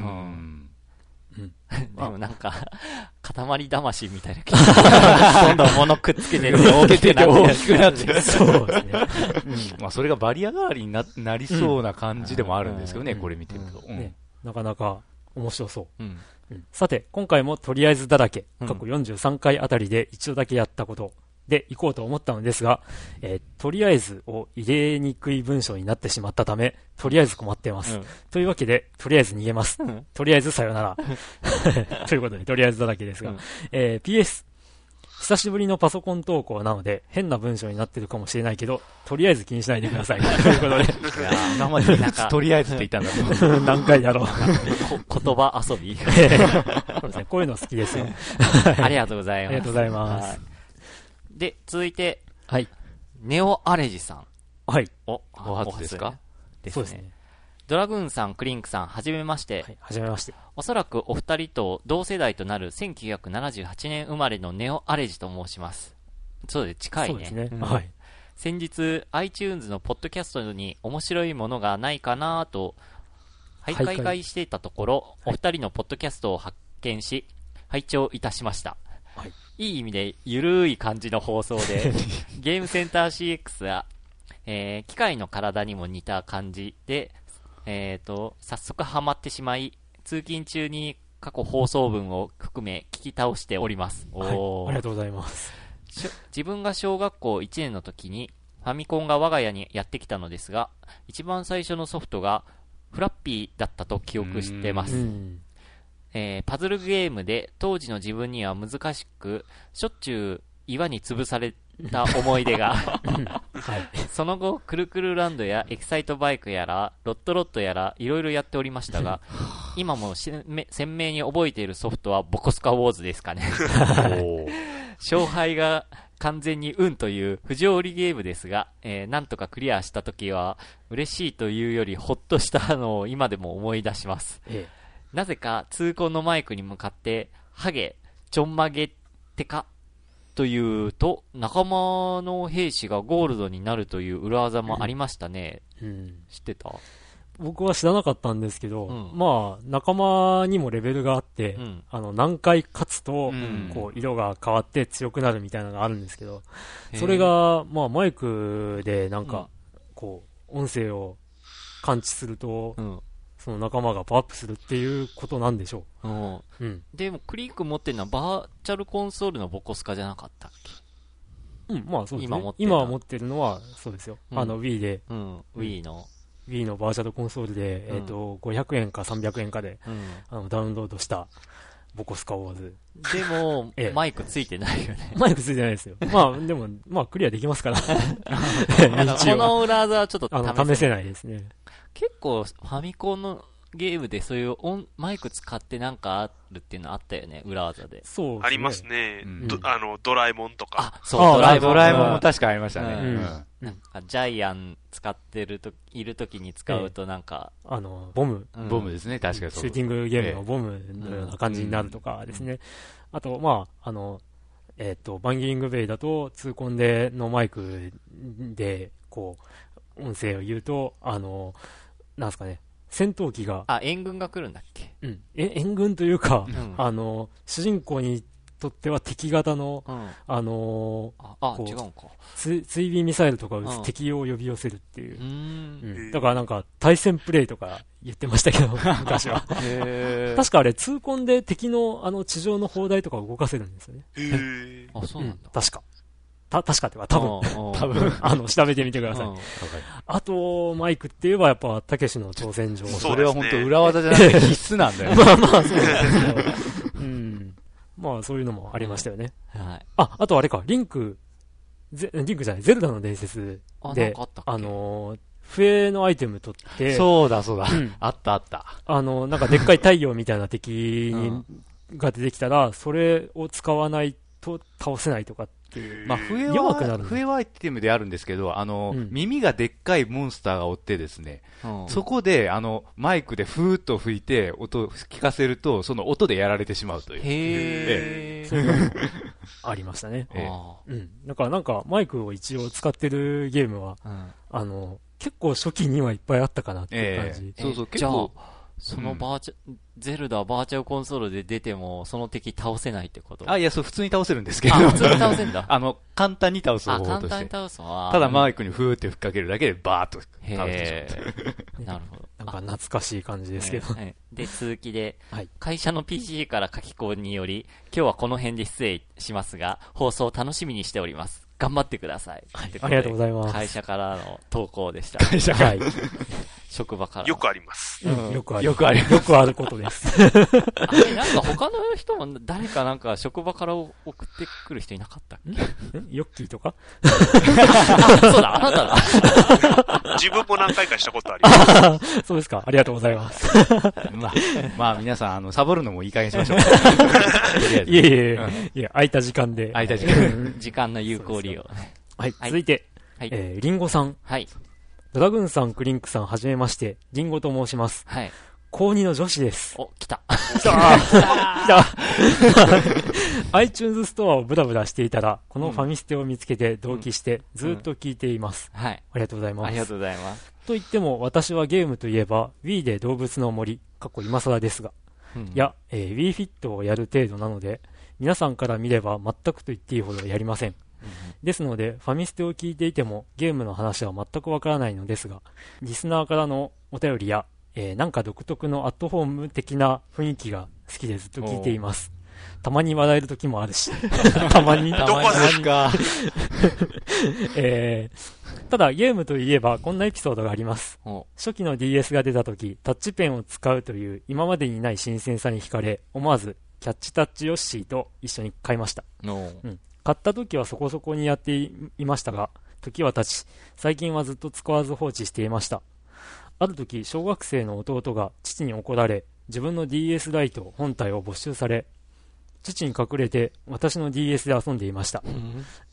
うん。ん。でもなんか、塊魂みたいな気がどんどん物くっつけて大きくなって。大きくなって。る。そうですね。まあ、それがバリア代わりにななりそうな感じでもあるんですけどね、うん。これ見てると。なかなか面白そう。うん。うん。さて、今回もとりあえずだらけ、うん。過去43回あたりで一度だけやったことで行こうと思ったのですが、えーとりあえずを入れにくい文章になってしまったため、とりあえず困っています。うんというわけで、とりあえず逃げます。んとりあえずさよなら。<laughs> <laughs> ということで、とりあえずだらけですが、うんえー PS、久しぶりのパソコン投稿なので、変な文章になってるかもしれないけど、とりあえず気にしないでください。<laughs> ということで、いや今までなんかとりあえずって言ったんだと。何回だろう。こ言葉遊びそうですね、こういうの好きですよ。ありがとうございます。ありがとうございますはい。で、続いて、はい。ネオアレジさん。はい。お、お初ですか？ですね。そうですね。ドラグーンさん、クリンクさん、はじめまして。はい。はじめまして。おそらくお二人と同世代となる1978年生まれのネオアレジと申します。そうで、近いね。そうですね。うんはい。先日、iTunes のポッドキャストに面白いものがないかなと、徘徊会していたところ、お二人のポッドキャストを発見し、拝聴いたしました。はいいい意味で、ゆるい感じの放送で、<laughs> ゲームセンター CX や、えー機械の体にも似た感じで、えっ、と、早速ハマってしまい、通勤中に過去放送分を含め聞き倒しております。はい。おーありがとうございます。自分が小学校1年の時にファミコンが我が家にやってきたのですが、一番最初のソフトがフラッピーだったと記憶してまうす。ん。えーパズルゲームで当時の自分には難しく、しょっちゅう岩に潰された思い出が、はい。その後、くるくるランドやエキサイトバイクやら、ロットロットやら、いろいろやっておりましたが、<laughs> 今も鮮明に覚えているソフトはボコスカウォーズですかね。勝敗が完全に運という不条理ゲームですが、えーなんとかクリアした時は、嬉しいというよりほっとしたのを今でも思い出します。えなぜか痛恨のマイクに向かって、ハゲ、ちょんまげってか？というと、仲間の兵士がゴールドになるという裏技もありましたね。え。うん。知ってた？僕は知らなかったんですけど、うんまあ、仲間にもレベルがあって、うんあの、何回勝つと、うんこう、色が変わって強くなるみたいなのがあるんですけど、それが、まあ、マイクでなんか、こう、音声を感知すると、うん。その仲間がパワーアップするっていうことなんでしょうん。う。うん。でも、クリーク持ってるのはバーチャルコンソールのボコスカじゃなかったっけ？うん、まあそうですね。今持ってた今持ってるのは、そうですよ。うんあの、Wii で、うん。Wii の。Wii のバーチャルコンソールで、うんえっ、と、500円か300円かで、うん。あの、ダウンロードした、ボコスカウォーズ。でも <laughs> ええ、マイクついてないよね。マイクついてないですよ。<laughs> まあ、でも、まあ、クリアできますから。<laughs> この裏技はちょっと試せい。ないですね。結構、ファミコンのゲームでそういう音マイク使ってなんかあるっていうのあったよね、裏技で。そうですね。ありますね。うんどあの、ドラえもんとか。あ、そう、あドラえもん。ドラえもんも確かありましたね。うんうんなんかジャイアン使ってると、いるときに使うとなんか、あの、ボム、うんボムですね、確かにそう。シューティングゲームのボムのような感じになるとかですね。あと、まあ、あの、えっ、と、バンギリングベイだと、痛恨でのマイクで、こう、音声を言うと、あの、なんすかね、戦闘機が、あ、援軍が来るんだっけ？うん、え援軍というか、んあの、主人公にとっては敵型の、うん。あのあ、あ違うんか。つ追尾ミサイルとか撃うんつ敵を呼び寄せるっていうう。ーん。うんだからなんか、対戦プレイとか言ってましたけど、<laughs> 昔は。へ確かあれ、痛恨で敵のあの地上の砲台とかを動かせるんですよね。あ、そうなんだ。確か。た、確かっていうか、多分、うん <laughs> 多分、<laughs> あの、調べてみてください。うんあと、マイクって言えばやっぱ、たけしの挑戦状。それは本当裏技じゃなくて <laughs> 必須なんだよ。まあまあ、そうなんですけど。うん。まあ、そういうのもありましたよね。はい。あ、あとあれか、リンク、ゼリンクじゃない、ゼルダの伝説でかあったっ、け？あのー、笛のアイテム取って、そうだそうだうん。あったあった。あの、なんかでっかい太陽みたいな敵が出てきたら、それを使わないと倒せないとかっ。まあ、笛は、弱くなるの？笛はアイテムであるんですけど、あの、うん。耳がでっかいモンスターがおってですね、うん。そこで、あの、マイクでふーっと吹いて、音を聞かせると、その音でやられてしまうという。へそういうのもありましたね。えうん。だからなんか、マイクを一応使ってるゲームは、ーうん。あの、結構初期にはいっぱいあったかなっていう感じ。そうそう、えじゃあ結構、そのバーチャ、ゼルダバーチャルコンソールで出ても、その敵倒せないってこと？あ、いや、そう、普通に倒せるんですけど、あ、普通に倒せんだ。<laughs> あの、簡単に倒すあ、方法として。簡単に倒すわ。ただマイクにふーって吹っかけるだけでバーっとへ倒してしまえ。<laughs> なるほど。なんか懐かしい感じですけど。ええで、続きで、はい会社の PC から書き込みにより、今日はこの辺で失礼しますが、放送を楽しみにしております。頑張ってください。はいありがとうございます会社からの投稿でした。会社はい。<laughs> 職場からの。よくあります。うんよくある。よくあるよくあることです。<laughs> あれ、なんか他の人も誰かなんか職場から送ってくる人いなかったっけ？え？ヨッキーとか？あ、そうだ、あなただ。<laughs> 自分も何回かしたことあります。<laughs> そうですか。ありがとうございます。まあ、まあ皆さん、あの、サボるのもいい加減にしましょう。とりあえずいえいえ、いえ、空いた時間で。空いた時間。時間の有効利用ね。はい。はい続いて、はいえー、リンゴさん。はい。ドラグーンさん、クリンクさん、はじめまして。リンゴと申します。はい。高2の女子です。お、来た。来た <laughs> 来た <laughs> iTunes ストアをブラブラしていたら、このファミステを見つけて同期して、ずっと聞いています。はい。ありがとうございます。ありがとうございます。と言っても、私はゲームといえば、Wii で動物の森、過去今更ですが、うんいや、えー、Wii Fit をやる程度なので、皆さんから見れば全くと言っていいほどやりません。ですので、ファミステを聞いていても、ゲームの話は全くわからないのですが、リスナーからのお便りや、えーなんか独特のアットホーム的な雰囲気が好きでずっと聞いています。たまに笑える時もあるし、<laughs> たまに、たどこまに、ですか？<laughs> えーただゲームといえばこんなエピソードがあります。お初期の DS が出た時、タッチペンを使うという今までにない新鮮さに惹かれ、思わずキャッチタッチヨッシーと一緒に買いました。の、うん。買った時はそこそこにやっていいましたが、時は経ち、最近はずっと使わず放置していました。ある時、小学生の弟が父に怒られ、自分の DS ライト本体を没収され、父に隠れて私の DS で遊んでいました。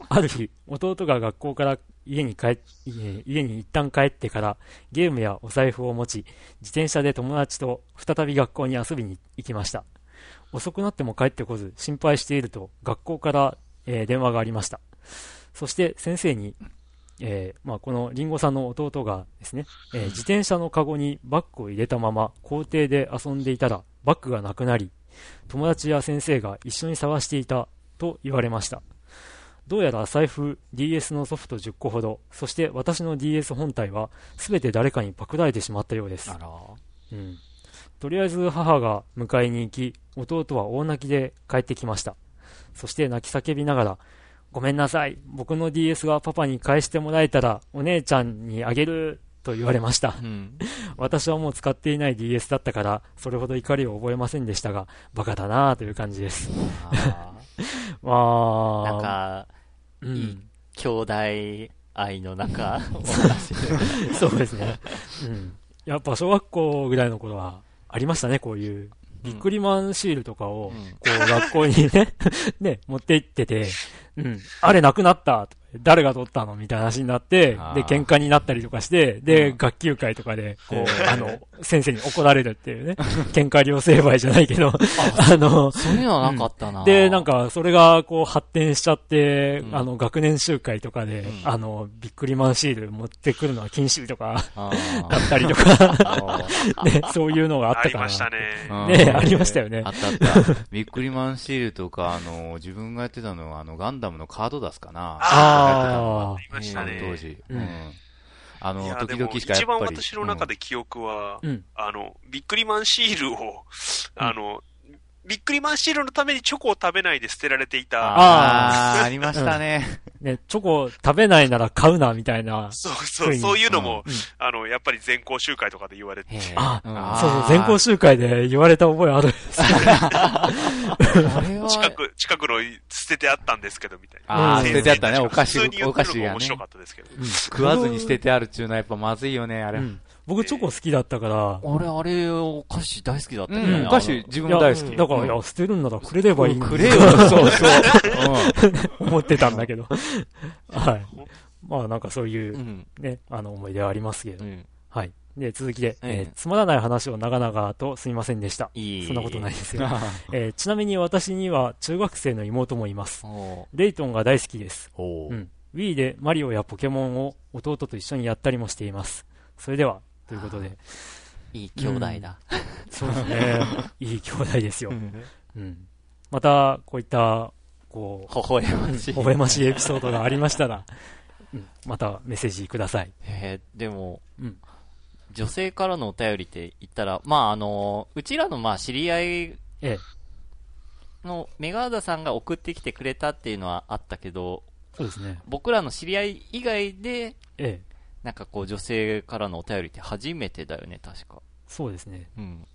ある日、弟が学校から家に帰家に一旦帰ってからゲームやお財布を持ち、自転車で友達と再び学校に遊びに行きました。遅くなっても帰ってこず心配していると学校から、えー電話がありました。そして先生に、えーまあ、このリンゴさんの弟がですね、えー自転車のカゴにバッグを入れたまま校庭で遊んでいたらバッグがなくなり、友達や先生が一緒に探していたと言われました。どうやら財布、DS のソフト10個ほど、そして私の DS 本体は全て誰かにパクられてしまったようです。うん、とりあえず母が迎えに行き、弟は大泣きで帰ってきました。そして泣き叫びながら、ごめんなさい、僕の DS はパパに返してもらえたらお姉ちゃんにあげると言われました。うん。<laughs> 私はもう使っていない DS だったから、それほど怒りを覚えませんでしたが、バカだなぁという感じです。あまー <laughs> あ、なんか、うんいい兄弟愛の中。<laughs> そうですね。うん。やっぱ小学校ぐらいの頃は、ありましたね、こういう。ビックリマンシールとかを、うん。こう学校にね、<laughs> ね、持って行ってて、うん、あれなくなった。誰が取ったのみたいな話になってで、喧嘩になったりとかして、で、うん。学級会とかで、こう、あの、先生に怒られるっていうね、喧嘩両成敗じゃないけど、あ <laughs> の、そういうのはなかったな。で、なん、か、それが、こう、発展しちゃって、うん。あの、学年集会とかで、うん。あの、ビックリマンシール持ってくるのは禁止とか、あだ <laughs> ったりとか、ー。ね、そういうのがあっあたから。りましたね。うん。ね、ありましたよね。あ。ったあった。ビックリマンシールとか、あの、自分がやってたのは、あの、ガンダムのカード出すかな。あありましたね。当時。ううんん。あの、時々しかやっぱり。一番私の中で記憶は、うん。あの、ビックリマンシールを、あの、ビックリマンシールのためにチョコを食べないで捨てられていた。ああ、ありましたね。ね、チョコ食べないなら買うな、みたいな。そうそう、そういうのも、うんあの、やっぱり全校集会とかで言われて。あうんそうそう、全校集会で言われた覚えある。あれは、<laughs> 近く、近くの捨ててあったんですけど、みたいな。ああ、うん捨ててあったね、お菓子お菓子が面白。かったですけど。食わずに捨ててあるっていうのはやっぱまずいよね、あれ。僕チョコ好きだったから、俺、あれ、お菓子大好きだったね。うん、お菓子自分も大好き。だから、いや、捨てるんならくれればいいくれよ、<laughs> そうそう。<laughs> 思ってたんだけど。<laughs> はい。まあなんかそういうう、ん。ね、あの思い出はありますけど。うん。はい。で、続きで、えつまらない話を長々とすみませんでした。いい。そんなことないい。ですよ。えーちなみに私には中学生の妹もいます。レイトンが大好きです。うん。Wii でマリオやポケモンを弟と一緒にやったりもしています。それでは、ということで、いい兄弟だ。そうですね。<laughs> いい兄弟ですよう。んうん。また、こういった、こう、微笑ましい。微笑ましいエピソードがありましたら、うん、またメッセージください。えーでも、うん女性からのお便りって言ったら、まああの、うちらのまあ知り合いええ、のメガーダさんが送ってきてくれたっていうのはあったけど、そうですね。僕らの知り合い以外で、ええ、なんかこう女性からのお便りって初めてだよね、確か。そうですね。うん。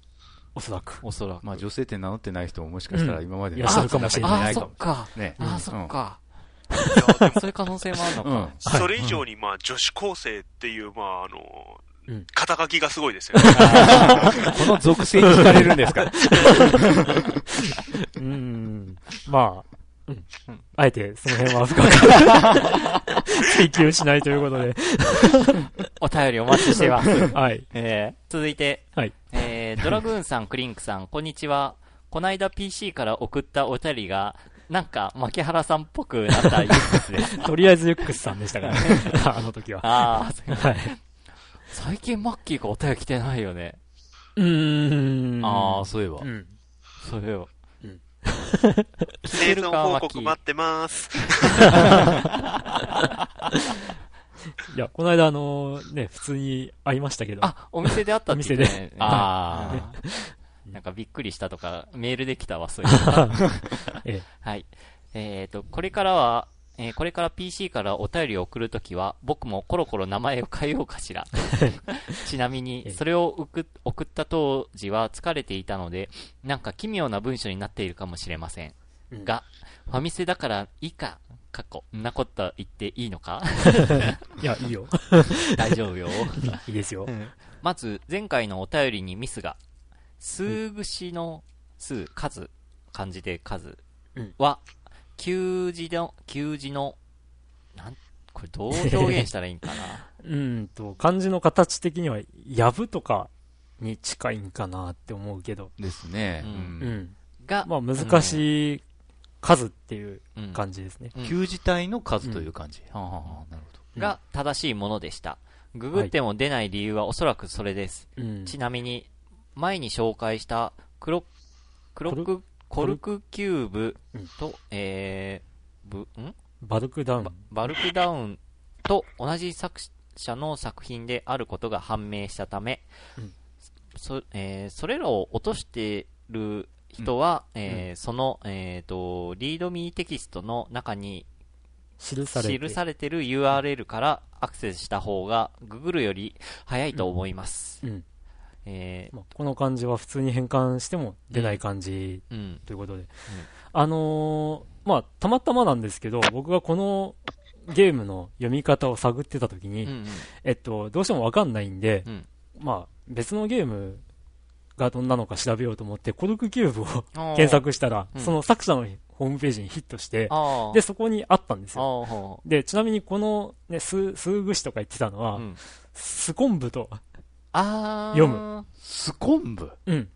おそらく。おそらく。まあ女性って名乗ってない人ももしかしたら今までうんいらっしゃるかもしれないかもそっか。ね。ああ、そっか。いやでもそういう可能性もあるのうん。か。それ以上に、まあ、女子高生っていう、まあ、あのうん、肩書きがすごいですよね。<laughs> この属性に惹かれるんですか？<laughs> うーん。まあ、うん。あえて、その辺は深く <laughs> 追求しないということで。<laughs> お便りお待ちしてます。<laughs> はい。えー、続いて、はい。えー、ドラグーンさん、クリンクさん、こんにちは。こないだ PC から送ったお便りが、なんか、牧原さんっぽくなったユックスです。とりあえずユックスさんでしたからね。あの時は。ああ、そうはい。最近マッキーがお便り来てないよね。うーん。ああ、そういえばう。ん。それを。うん <laughs> 生存報告待ってます。<laughs> いや、この間あの、ね、普通に会いましたけど。あ、お店で会ったって言って、ね、ああ。<laughs> なんかびっくりしたとか、メールできたわ、そういうの。ええはい。えっ、と、これからは、えーこれから PC からお便りを送るときは、僕もコロコロ名前を変えようかしら。<laughs> ちなみえに、えそれを送った当時は疲れていたので、なんか奇妙な文章になっているかもしれません。うんが、ファミセだからいいか、過去。んなこと言っていいのか？<laughs> いや、いいよ。<laughs> 大丈夫よ。いいですよ。まず、前回のお便りにミスが、数串の数、数、漢字で数うんは、旧字の、旧字の、なん、これどう表現したらいいんかな？<laughs> うーんと、漢字の形的には、やぶとかに近いんかなって思うけど。ですね。うううんん。が、まあ、難しい数っていううん感じですね。うん旧字体の数という感じ。はあはあはあなるほど。が正しいものでした。ググっても出ない理由はおそらくそれです。うん。ちなみに、前に紹介したクロ、クロック、コルクキューブと、えー、ブ、ん？バルクダウン。バルクダウンと同じ作者の作品であることが判明したため、うん。そえーそれらを落としてる人は、えーその、えー、とリードミーテキストの中に記されて。る URL からアクセスした方がググるより早いと思います。うん。えまあ、この漢字は普通に変換しても出ない漢字ーうん。ということで。あのーまあ、たまたまなんですけど、僕がこのゲームの読み方を探ってた時に、うんうん。えっと、どうしてもわかんないんで、うんまあ、別のゲームがどんなのか調べようと思って、コルクキューブを検索したら、うんその作者のホームページにヒットして、で、そこにあったんですあよ。ー、で、ちなみにこの、ね、数、数串とか言ってたのは、うん。スコンブと、読む。スコンブ？うん、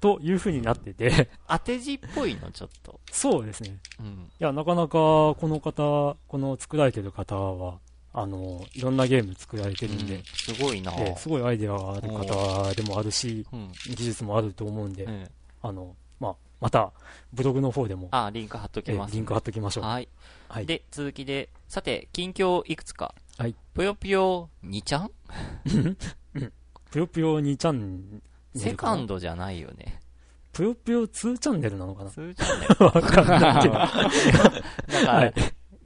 という風になってて、当て字っぽいの、ちょっと。そうですね。うん。いや、なかなか、この方、この作られてる方は、あの、いろんなゲーム作られてるんで、すごいなええすごいアイデアがある方でもあるし、うん。技術もあると思うんで、うん。あの、まあ、また、ブログの方でも、あ、リンク貼っときます。ええリンク貼っときましょう。はい。はい。で、続きで、さて、近況いくつか。はい。ぷよぷよ2ちゃん？<laughs> ぷよぷよ2チャンネルセカンドじゃないよね。ぷよぷよ2チャンネルなのかな？2チャンネルわかんないけど。だから、はい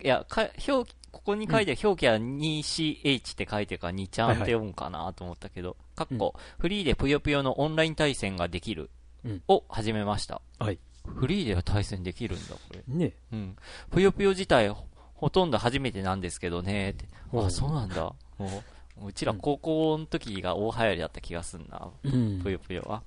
い、や、か、表記、ここに書いてる表記は 2CH って書いてるから2ちゃんって読むかなと思ったけど、かっこ、フリーでぷよぷよのオンライン対戦ができるうんを始めました。はい。フリーでは対戦できるんだ、これ。ねうん。ぷよぷよ自体ほ、ほとんど初めてなんですけどね、って。あ、そうなんだ。もううちら高校の時が大流行りだった気がすんな。うん。ぷよぷよは。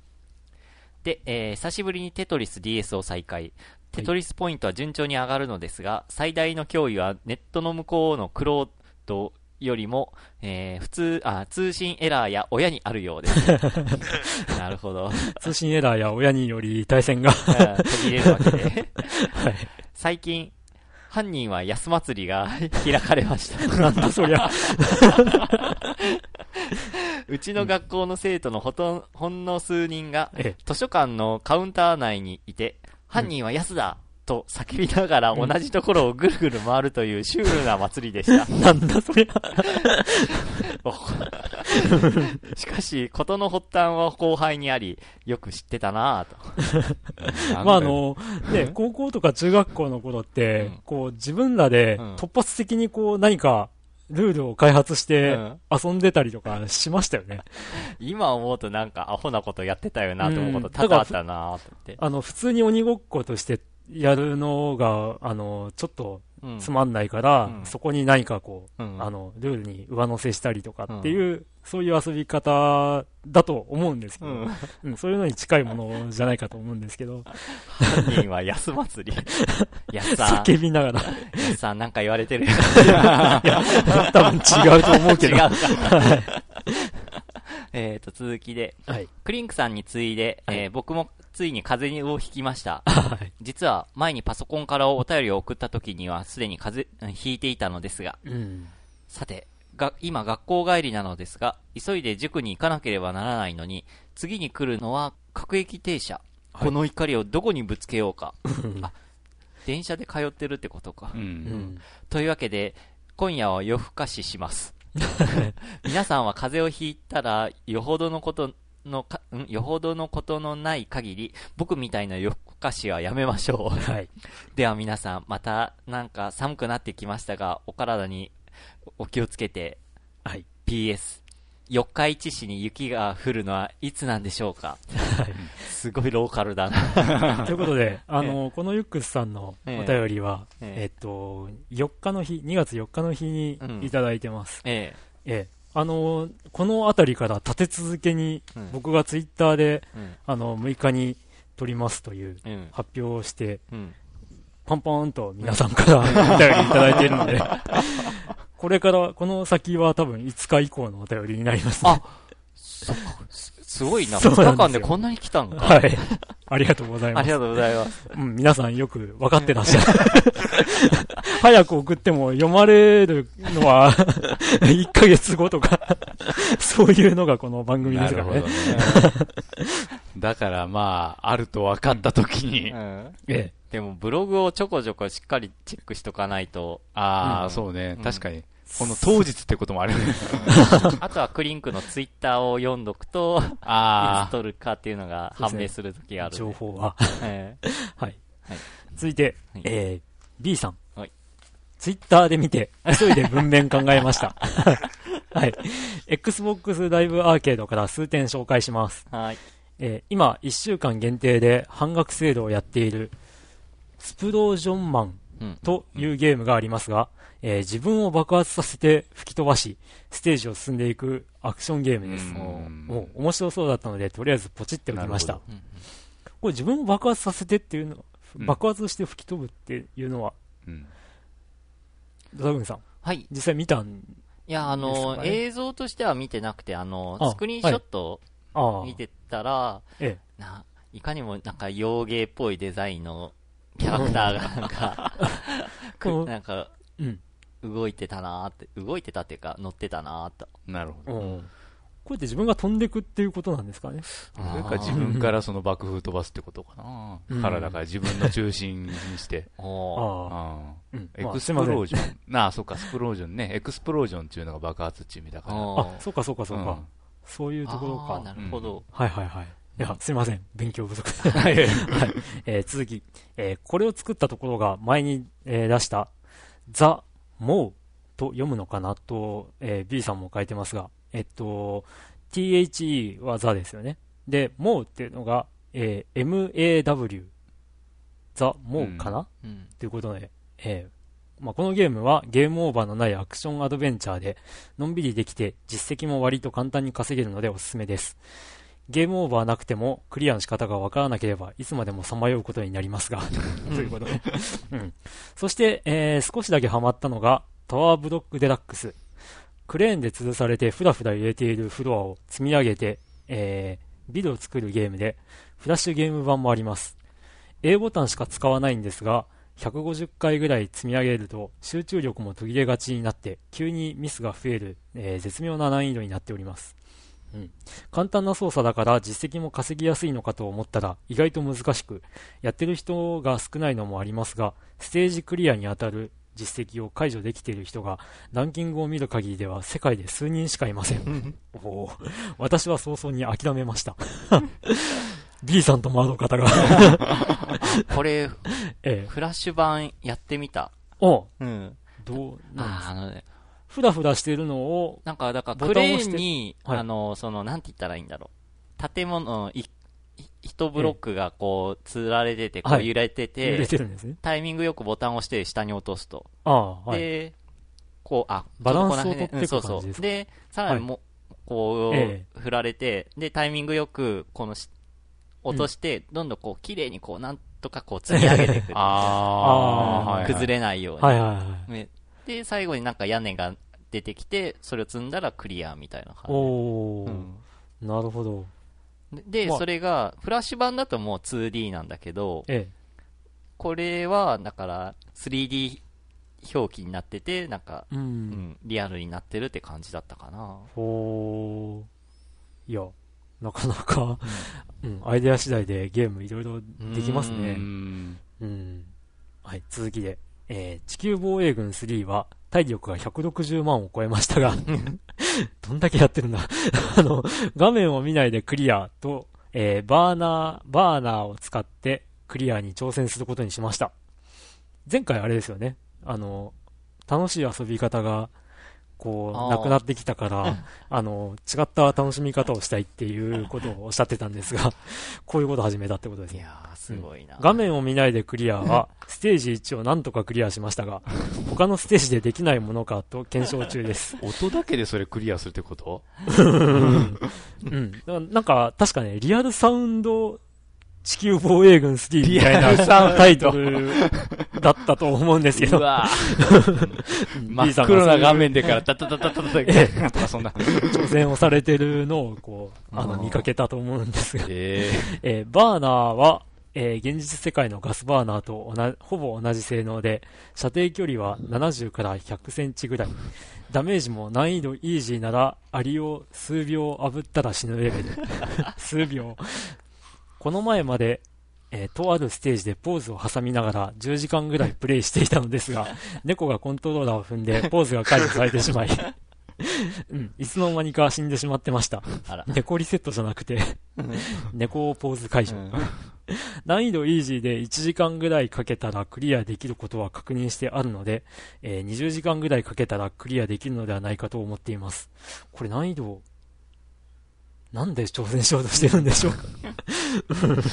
で、えー久しぶりにテトリス DS を再開。テトリスポイントは順調に上がるのですが、最大の脅威はネットの向こうのクロードよりも、えー普通、あ、通信エラーや親にあるようです。<laughs> なるほど。通信エラーや親により対戦が。<laughs> うん途切れるわけで。<laughs> はい。最近、犯人は安祭りが <laughs> 開かれました。<laughs> なんだそりゃ。<laughs> うちの学校の生徒のほとん、ほんの数人が、え図書館のカウンター内にいて、犯人は安だと叫びながら同じところをぐるぐる回るというシュールな祭りでした。え。なんだそりゃ。おしかし、ことの発端は後輩にあり、よく知ってたなぁと。<laughs> まああの、ね、高校とか中学校の頃って、うんこう自分らでうん突発的にこう何かルールを開発してうん遊んでたりとかしましたよね。今思うとなんかアホなことやってたよなと思うことうん多々あったなぁと思って。あの、普通に鬼ごっことしてやるのが、あの、ちょっとうんつまんないから、うん。そこに何かこう、うん。あの、ルールに上乗せしたりとかっていう、そういう遊び方だと思うんですけど、うん。うんそういうのに近いものじゃないかと思うんですけど、犯人は安祭り。<laughs> 安さ。ん、叫びながら、安さんなんか言われてる。よ。多分違うと思うけど。違うか。えっと、続きで、はい。クリンクさんに次いで、はいえー僕もついに風邪をひきました。<laughs> はい。実は前にパソコンからお便りを送った時にはすでに風邪、うんひいていたのですが、うん。さて、が、今学校帰りなのですが、急いで塾に行かなければならないのに、次に来るのは各駅停車。はいこの怒りをどこにぶつけようか。<laughs> あ、電車で通ってるってことか。う。うんん。というわけで、今夜は夜更かしします。<laughs> 皆さんは風邪をひいたら、よほどのことのか、ん？よほどのことのない限り、僕みたいな夜更かしはやめましょう。はい。<laughs> では皆さん、またなんか寒くなってきましたが、お体にお気をつけて、はい。PS、四日市市に雪が降るのはいつなんでしょうか？すごいローカルだな。<laughs> ということで、あの、このユックスさんのお便りは、えええっと、4日の日、2月4日の日にいただいてます。えええ。あの、このあたりから立て続けにうん、僕がツイッターで、え。うん。あの、6日に撮りますといううん。発表をして、うん。パンパンと皆さんから <laughs> お便りいただいているので、これから、この先は多分5日以降のお便りになります、ね。あすすごいな。2そうなんですよ日間でこんなに来たんか。はい。ありがとうございます。ありがとうございます。うん、皆さんよく分かってらっしゃる。<laughs> 早く送っても読まれるのは <laughs> 1ヶ月後とか、そういうのがこの番組でなすからね。ね。だからまあ、あると分かった時に、うん。えでもブログをちょこちょこしっかりチェックしとかないと、ああ、うんそうねうん。確かに。この当日ってこともあるね。<laughs> あとはクリンクのツイッターを読んどくと、いつあ撮るかっていうのが判明するときがあえるんで。情報は。ええはい。はい続いて、はいえー、B さん。はいツイッターで見て、急いで文面考えました。<laughs> はい。Xbox ライブアーケードから数点紹介します。はい。えー今、1週間限定で半額セールをやっている、スプロージョンマンうん。というゲームがありますが、えー自分を爆発させて吹き飛ばし、ステージを進んでいくアクションゲームです。うんもう面白そうだったので、とりあえずポチっておきました。うんこれ自分を爆発させてっていうの、うん爆発して吹き飛ぶっていうのは、うんドラグンさん、はい。実際見たん、いや、あの、かね映像としては見てなくて、あの、あスクリーンショットを見てたら、えな、いかにもなんか洋芸っぽいデザインのキャラクターが <laughs> なんか、くこうなんか、え、うん。動いてたなーって、動いてたっていうか、乗ってたなーと。なるほど。うんこうやって自分が飛んでくっていうことなんですかね？それか自分からその爆風飛ばすってことかな。うん体から自分の中心にして。<laughs> ああ。あうん。エまあクスプローすジョン。な <laughs> あ、そうか、スプロージョンね。エクスプロージョンっていうのが爆発っていう意味だから。あ、そうかそうかそうか。うんそういうところか。なるほど。はいはいはい。いや、すいません。勉強不足。<laughs> はい。えー、続き、えー、これを作ったところが前に、えー、出した、ザ・モーと読むのかなと、えー、B さんも書いてますが、えっと、THE はザですよね。で、モーっていうのが、えー、MAW、ザ・モーかな、うん、ということで、えーまあ、このゲームはゲームオーバーのないアクションアドベンチャーで、のんびりできて実績も割と簡単に稼げるのでおすすめです。ゲームオーバーなくてもクリアの仕方がわからなければいつまでもさまようことになりますが <laughs> ということでうん。そして、えー、少しだけハマったのがタワーブロックデラックス。クレーンで吊るされてふらふら揺れているフロアを積み上げて、えー、ビルを作るゲームで、フラッシュゲーム版もあります。A ボタンしか使わないんですが、150回ぐらい積み上げると集中力も途切れがちになって急にミスが増える、えー、絶妙な難易度になっております。うん、簡単な操作だから実績も稼ぎやすいのかと思ったら意外と難しく、やってる人が少ないのもありますが、ステージクリアに当たる実績を解除できている人がランキングを見る限りでは世界で数人しかいません。お私は早々に諦めました。<laughs> B さんと窓方が <laughs> これ、ええ、フラッシュ版やってみた。おうん。どう、ああのね、ふらふらしてるのを、なんか、だから、クレーンに、はい、あの、その、なんて言ったらいいんだろう。建物、い、一ブロックがこう、つられてて、こう揺れてて。タイミングよくボタンを押して下に落とすと。ああ、はい。で、こう、あ、バランスを取ってそうそう。で、さらにも、こう、振られて、で、タイミングよく、この、落として、どんどんこう、綺麗にこう、なんとかこう、積み上げて <laughs> いく。ああ、崩れないように。はいはいはい。で、最後になんか屋根が出てきて、それを積んだらクリアみたいな感じ。おー、うん、なるほど。で、まあ、それが、フラッシュ版だともう 2D なんだけど、ええ、これは、だから、3D 表記になってて、なんか、うん、うん、リアルになってるって感じだったかな。ほー。いや、なかなか、うん、アイデア次第でゲームいろいろできますね。うん。うん。はい、続きで。えー、地球防衛軍3は体力が160万を超えましたが <laughs> どんだけやってるんだ <laughs> あの、画面を見ないでクリアと、えー、バーナー、バーナーを使ってクリアに挑戦することにしました。前回あれですよね。あの、楽しい遊び方がこう、なくなってきたから、あの、違った楽しみ方をしたいっていうことをおっしゃってたんですが、<laughs> こういうことを始めたってことですね。いやー、すごいな、うん、画面を見ないでクリアは、ステージ1をなんとかクリアしましたが、<laughs> 他のステージでできないものかと検証中です。<laughs> 音だけでそれクリアするってこと？うん。なんか、確かね、リアルサウンド地球防衛軍3みたいなタイトルだったと思うんですけど。うわ <laughs> 真っ黒な画面でからタタタタタタとかそんな。挑戦をされてるのをこう、あの、見かけたと思うんですが。えー、えー、バーナーは、えー、現実世界のガスバーナーとほぼ同じ性能で、射程距離は70から100センチぐらい。ダメージも難易度イージーなら、アリを数秒炙ったら死ぬレベル。数秒。この前まで、えー、とあるステージでポーズを挟みながら10時間ぐらいプレイしていたのですが、<laughs> 猫がコントローラーを踏んでポーズが解除されてしまい <laughs> うん、いつの間にか死んでしまってました。猫リセットじゃなくて猫ポーズ解除。難易度イージーで1時間ぐらいかけたらクリアできることは確認してあるので、えー、20時間ぐらいかけたらクリアできるのではないかと思っています。これ難易度なんで挑戦しようとしてるんでしょうか？<laughs>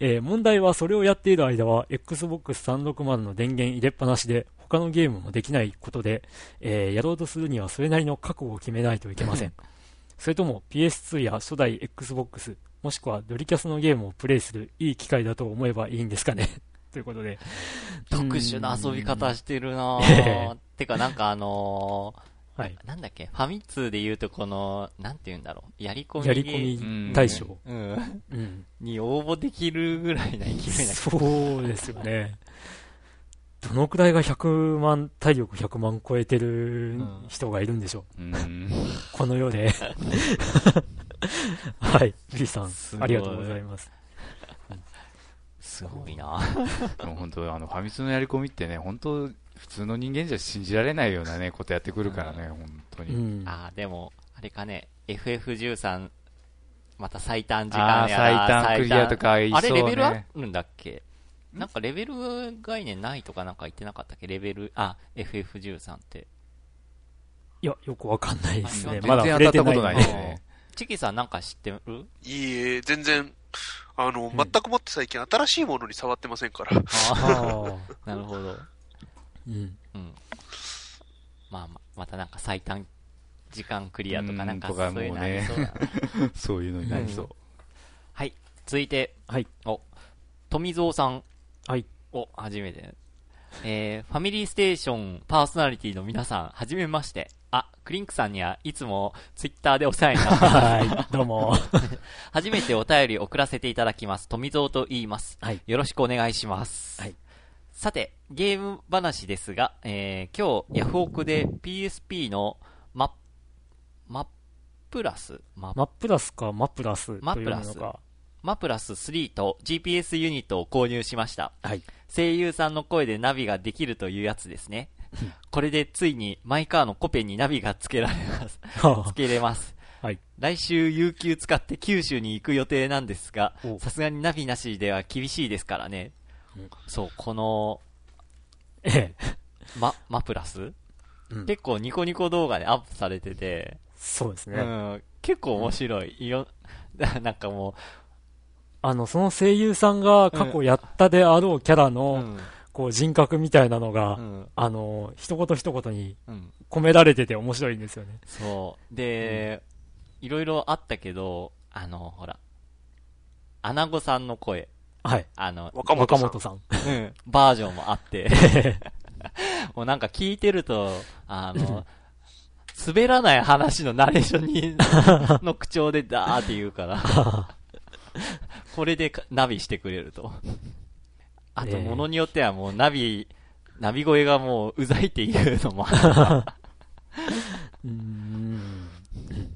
えー、問題はそれをやっている間は Xbox 360の電源入れっぱなしで他のゲームもできないことで、えー、やろうとするにはそれなりの覚悟を決めないといけません。それとも PS2 や初代 Xbox もしくはドリキャスのゲームをプレイするいい機会だと思えばいいんですかね？<laughs> ということで。特殊な遊び方してるなぁ。<laughs> てかなんかあのーはい。なんだっけ？ファミ通で言うとこの、なんて言うんだろう？やり込み。やり込み大賞。うん。うん。に応募できるぐらいな勢いなそうですよね。どのくらいが100万、体力100万超えてる人がいるんでしょう？うん、この世で。<laughs> はい。B さん、ありがとうございます。すごいな <laughs> 本当あの、ファミ通のやり込みってね、本当普通の人間じゃ信じられないようなね、ことやってくるからね、本当に。ああ、でも、あれかね、FF13 また最短時間やら最短クリアとかいそうねれレベルあるんだっけ？なんかレベル概念ないとかなんか言ってなかったっけ？レベル、あ、FF13 って。いや、よくわかんないですね。あまだ全然当たったことなないいですね。チキさんなんか知ってる？いいえ、全然、あの、ん全くもって最近新しいものに触ってませんから。あああ、<laughs> なるほど。ーうん。うん。まあまあ、またなんか最短時間クリアとかなんかそういうのありそうだな。<laughs> そういうのになりそう。はい。続いて、はい。お、富蔵さん。はい。お、初めて。えー、ファミリーステーションパーソナリティの皆さん、はじめまして。あ、クリンクさんにはいつもツイッターでお世話になってます。<laughs> はい、どうも。<laughs> 初めてお便り送らせていただきます。富蔵と言います。はい。よろしくお願いします。はい。さて、ゲーム話ですが、えー、今日、ヤフオクで PSP のマッ、マップラス？ママップラスかマプラスというマプラス。マプラス3と GPS ユニットを購入しました。はい。声優さんの声でナビができるというやつですね。これでついにマイカーのコペンにナビがつけられます。<laughs> つけれます。はい。来週有給使って九州に行く予定なんですがお、さすがにナビなしでは厳しいですからね。うんそう、この、ええ。マ、マプラス、うん結構ニコニコ動画でアップされてて、そうですね。うん、結構面白い。いろ、<laughs> なんかもあの、その声優さんが過去やったであろうキャラう、の、うん、こう人格みたいなのが、うん、あの、一言一言にうん。込められてて面白いんですよね。そう。で、いろいろあったけど、あの、ほら、アナゴさんの声、はい。あの、若若本さん。ん。うん、バージョンもあって、<laughs> もうなんか聞いてると、あの、滑らない話のナレーションに、の口調でダーって言うから、これでかナビしてくれると。あと、ものによってはもうナビ、ナビ声がもううざいっていうのもある。<laughs>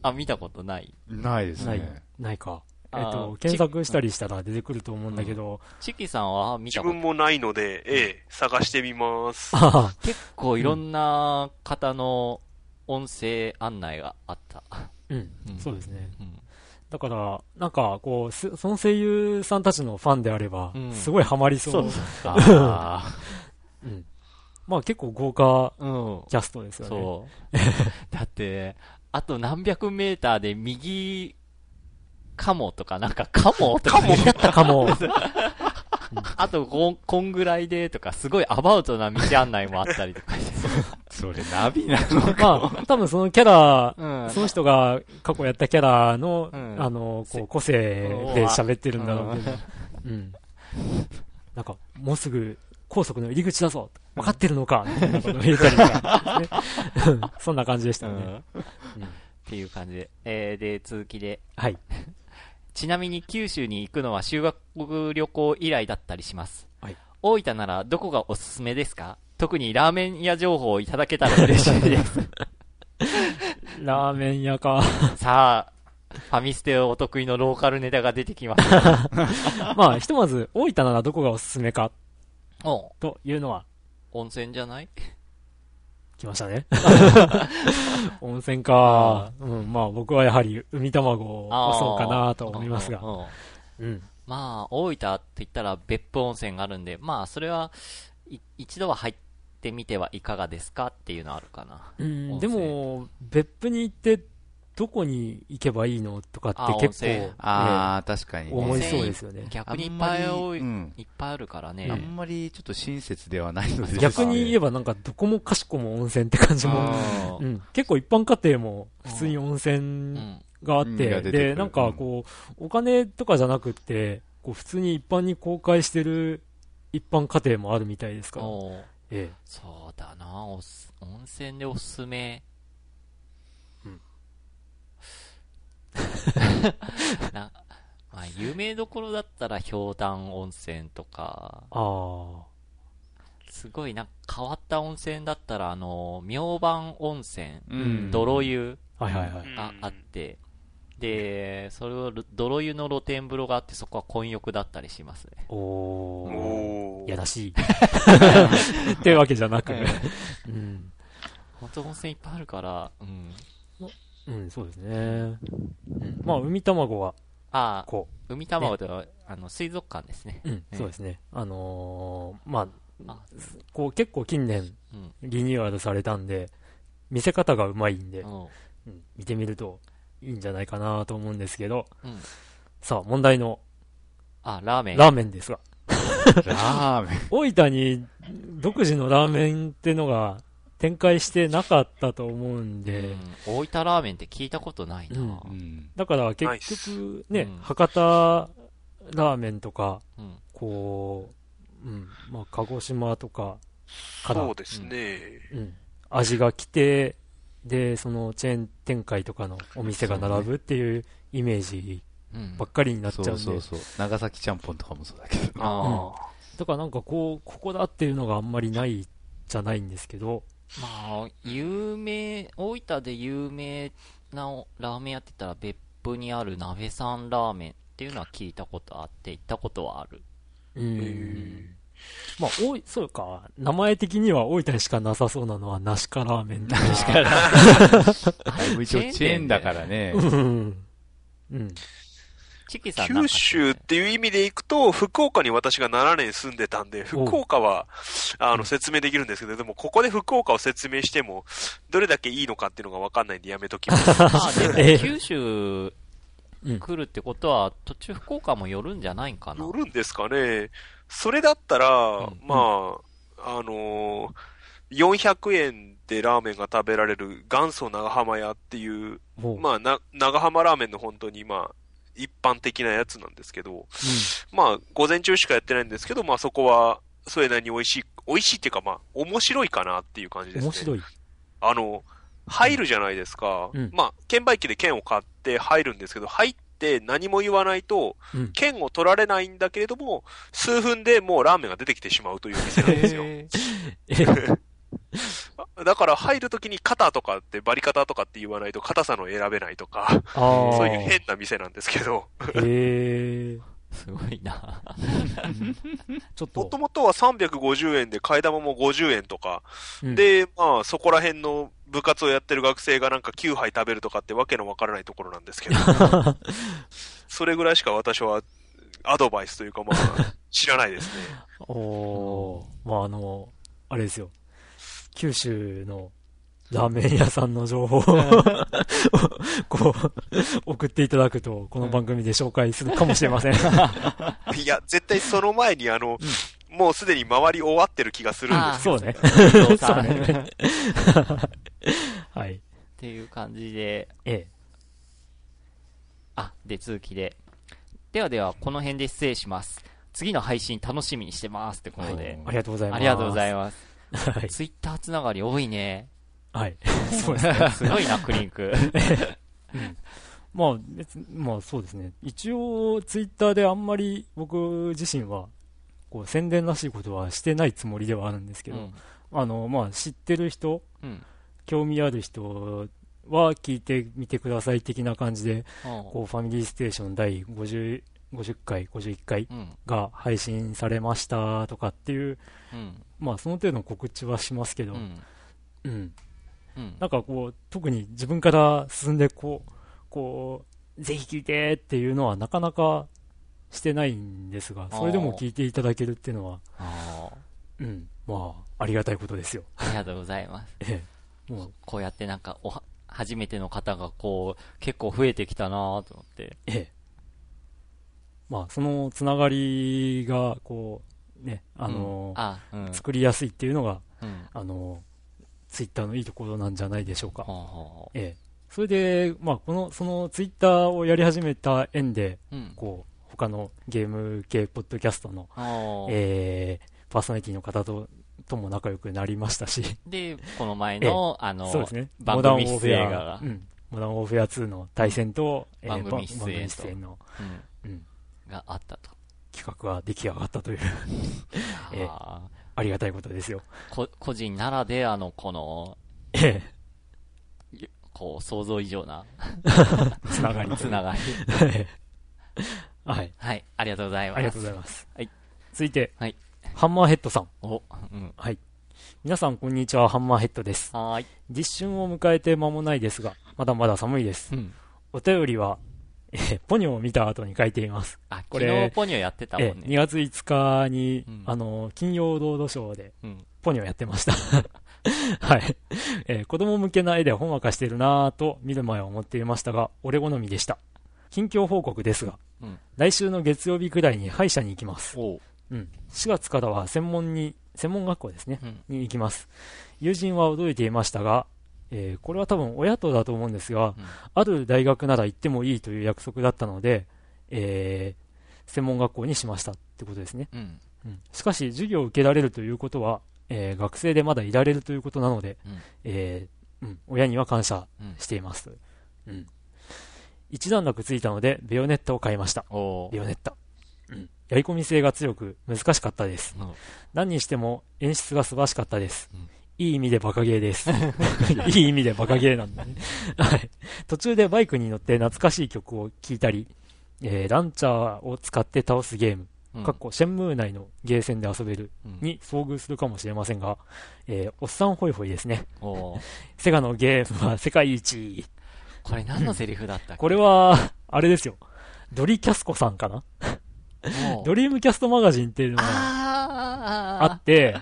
あ、見たことない？ないですないね。、ないか。えっと、検索したりしたら出てくると思うんだけど、チキさんは見自たこと？分もないので、ええ、探してみます。あ結構いろんな方の音声案内があった。あ、うんうん、そうですね。うんだから、なんか、こう、すその声優さんたちのファンであればうん、すごいハマりそう。あ <laughs> うん。まあ結構豪華うん。キャストですよね。そう。だって、あと何百メーターで右、かもとか、なんかかもとか。かもかも。あとこん、こんぐらいでとか、すごいアバウトな道案内もあったりとか <laughs> それナビなのまあ、多分そのキャラ、うん。その人が過去やったキャラの、うんあの、こう、個性で喋ってるんだろうけど、うん。なんか、もうすぐ高速の入り口だぞ分かってるのかみたいなことを言ったりとか、そんな感じでしたね。うんっていう感じで。えー、で、続きで。はい。ちなみに九州に行くのは修学旅行以来だったりします。はい大分ならどこがおすすめですか？特にラーメン屋情報をいただけたら嬉しいです。<laughs> ラーメン屋か。さあ、ファミステお得意のローカルネタが出てきます。<laughs> まあ、ひとまず、大分ならどこがおすすめかおというのは、温泉じゃない？来ましたね。<laughs> 温泉か。うん、まあ僕はやはり海卵を押そうかなと思いますが。まあ、大分って言ったら別府温泉があるんで、まあ、それは、い一度は入ってみてはいかがですかっていうのはあるかな。うん、温で泉も、別府に行って、どこに行けばいいのとかってあ結構、ああ、確かにね。思いそうですよね。逆にいっぱい多い、うん。いっぱいあるからね。あんまりちょっと親切ではないので、逆に言えば、ばなんかどこもかしこも温泉って感じも、ううん、結構一般家庭も普通に温う泉ん。うん。があって、が出てくる。で、なんかこう、お金とかじゃなくって、こう普通に一般に公開してる一般家庭もあるみたいですから、おうえそうだな。温泉でおすすめ。うん <laughs> な、まあ、有名どころだったら、氷炭温泉とか、え。あすごいなんか変わった温泉だったら、あの、明晩温泉、うん泥湯あ、はいはいはい。があって、で、それを泥湯の露天風呂があって、そこは混浴だったりしますね。おー。おーやらしい。<laughs> ってわけじゃなく、うん。本当温泉いっぱいあるから、うん。うん、そうですね。うんまあ、海卵はああ、こ海卵と、あの、水族館ですね。う、うん、そうですね。あのーまああ、こう結構近年うん。リニューアルされたんで、見せ方がうまいんで、うん。うん見てみるといいんじゃないかなと思うんですけど、うん。さあ、問題のあ、ラーメン。ラーメンですが、ラーメン。<laughs> 大分に独自のラーメンってのが展開してなかったと思うんで、うん大分ラーメンって聞いたことないな。うんうん。だから結ス局ね、うん博多ラーメンとか、うん。こう、うん、まあ、鹿児島とかからそう、ですね。うん、味が来て、で、そのチェーン展開とかのお店が並ぶっていうイメージうんばっかりになっちゃそうんで、うそうそう。長崎ちゃんぽんとかもそうだけど。ああ。だからなんかこう、ここだっていうのがあんまりないじゃないんですけど、まあ、有名、大分で有名なラーメン屋って言ったら別府にある鍋さんラーメンっていうのは聞いたことあって、行ったことはある。うん。まあ、おい、そうか、名前的には大分にしかなさそうなのは、ナシカラーメンとか。だいぶ一応チェーンだからね。うん。うん。チキさん九州っていう意味でいくと、福岡に私が7年住んでたんで、福岡は、あの、説明できるんですけど、でもここで福岡を説明しても、どれだけいいのかっていうのがわかんないんでやめときます。<laughs> 九州うん来るってことは、途中福岡も寄るんじゃないんかな乗。るんですかね。それだったら、んまあ、あのー400円でラーメンが食べられる元祖長浜屋っていう、まあ、な、長浜ラーメンの本当に、まあ、一般的なやつなんですけど、まあ、午前中しかやってないんですけど、まあそこは、それなりに美味しい、美味しいっていうかまあ、面白いかなっていう感じうん。ですね。面白い。あの、入るじゃないですか。うんまあ、券売機で券を買って入るんですけど、入って何も言わないと、うん。券を取られないんだけれども、数分でもうラーメンが出てきてしまうという店なんですよ。へだから入るときに肩とかって、バリカタとかって言わないと硬さの選べないとか、ああ。そういう変な店なんですけど、へえ。ーすごいな。ちょっともと、もとは350円で替え玉も50円とか、うん、で、まあ、そこら辺の部活をやってる学生がなんか9杯食べるとかってわけのわからないところなんですけど、それぐらいしか私はアドバイスというかまあ、知らないですね。おーまああの、あれですよ。九州のラーメン屋さんの情報を <laughs> こう、送っていただくと、この番組で紹介するかもしれません。<laughs> いや、絶対その前にあの、もうすでに回り終わってる気がするんです <laughs> そうね。そう産ね。はい。っていう感じで、ええ。あ、で、続きで。ではでは、この辺で失礼します。次の配信楽しみにしてますってことで。ありがとうございます。ありがとうございます。はい。ツイッターつながり多いね。はい。<laughs> そうですね。すごいな、クリンク。まあ、まあそうですね。一応、ツイッターであんまり僕自身は、こう、宣伝らしいことはしてないつもりではあるんですけど、うん。あの、まあ、知ってる人、うん。興味ある人は聞いてみてください的な感じで、こう、ファミリーステーション第50、50回、51回うん。が配信されましたとかっていう、うん。まあ、その程度の告知はしますけど、うん。うん。うん。なんかこう、特に自分から進んでこう、こう、ぜひ聞いてっていうのはなかなかしてないんですが、それでも聞いていただけるっていうのは、あうん、まあ、ありがたいことですよ。ーありがとうございます。<laughs> ええ。もう、こうやってなんか、おは、初めての方がこう、結構増えてきたなと思って。ええ。まあ、そのつながりが、こう、ね、あのうん、あ、うん。作りやすいっていうのが、うん。あの、ツイッターのいいところなんじゃないでしょうか。ほうええ。それで、まあ、この、そのツイッターをやり始めた縁で、う。うん。こう、他のゲーム系ポッドキャストの、あーえー、パーソナリティの方と、とも仲良くなりましたし、で、この前の、あの、そうですね。番モダン組オフェアが、うん。モダンオフェア2の対戦と、えー番組出演と組出演の、うん。うん、があったと。企画が出来上がったという、<laughs> ええあ <laughs> ありがたいことですよ。ーこ個人ならではのこの、えこう、想像以上な <laughs> え、つながりつながり。はい。はい、ありがとうございます。ありがとうございます。はい。続いて、はいハンマーヘッドさん。お、うん。はい。皆さん、こんにちは。ハンマーヘッドです。はーい。実春を迎えて間もないですが、まだまだ寒いです。うん。お便りは、えーポニョを見た後に書いています。あ、これ昨日ポニョやってたもんえー2ね。月5日に、うんあの、金曜ロードショーでうん。ポニョやってました。<laughs> はい。えー子供向けな絵でほんわかしてるなぁと見る前は思っていましたが、俺好みでした。近況報告ですが、うん来週の月曜日くらいに歯医者に行きます。うん。4月からは専門に、専門学校ですね。うん。に行きます。友人は驚いていましたが、えーこれは多分親とだと思うんですが、うんある大学なら行ってもいいという約束だったので、えー専門学校にしましたってことですね。うん。うんしかし、授業を受けられるということは、えー学生でまだいられるということなので、うんえーうん、親には感謝うん。しています。うん、一段落ついたので、ベヨネッタを買いました。ベヨネッタ。うん、やり込み性が強く難しかったです。うん何にしても演出が素晴らしかったです。うんいい意味でバカゲーです。<laughs> いい意味でバカゲーなんだね。はい。途中でバイクに乗って懐かしい曲を聴いたり、えーランチャーを使って倒すゲーム、うんかっこシェンムー内のゲーセンで遊べるうんに遭遇するかもしれませんが、えーおっさんホイホイですね。<laughs> セガのゲームは世界一。これ何のセリフだったっけ？これは、あれですよ。ドリキャスコさんかな？ドリームキャストマガジンっていうのがああって、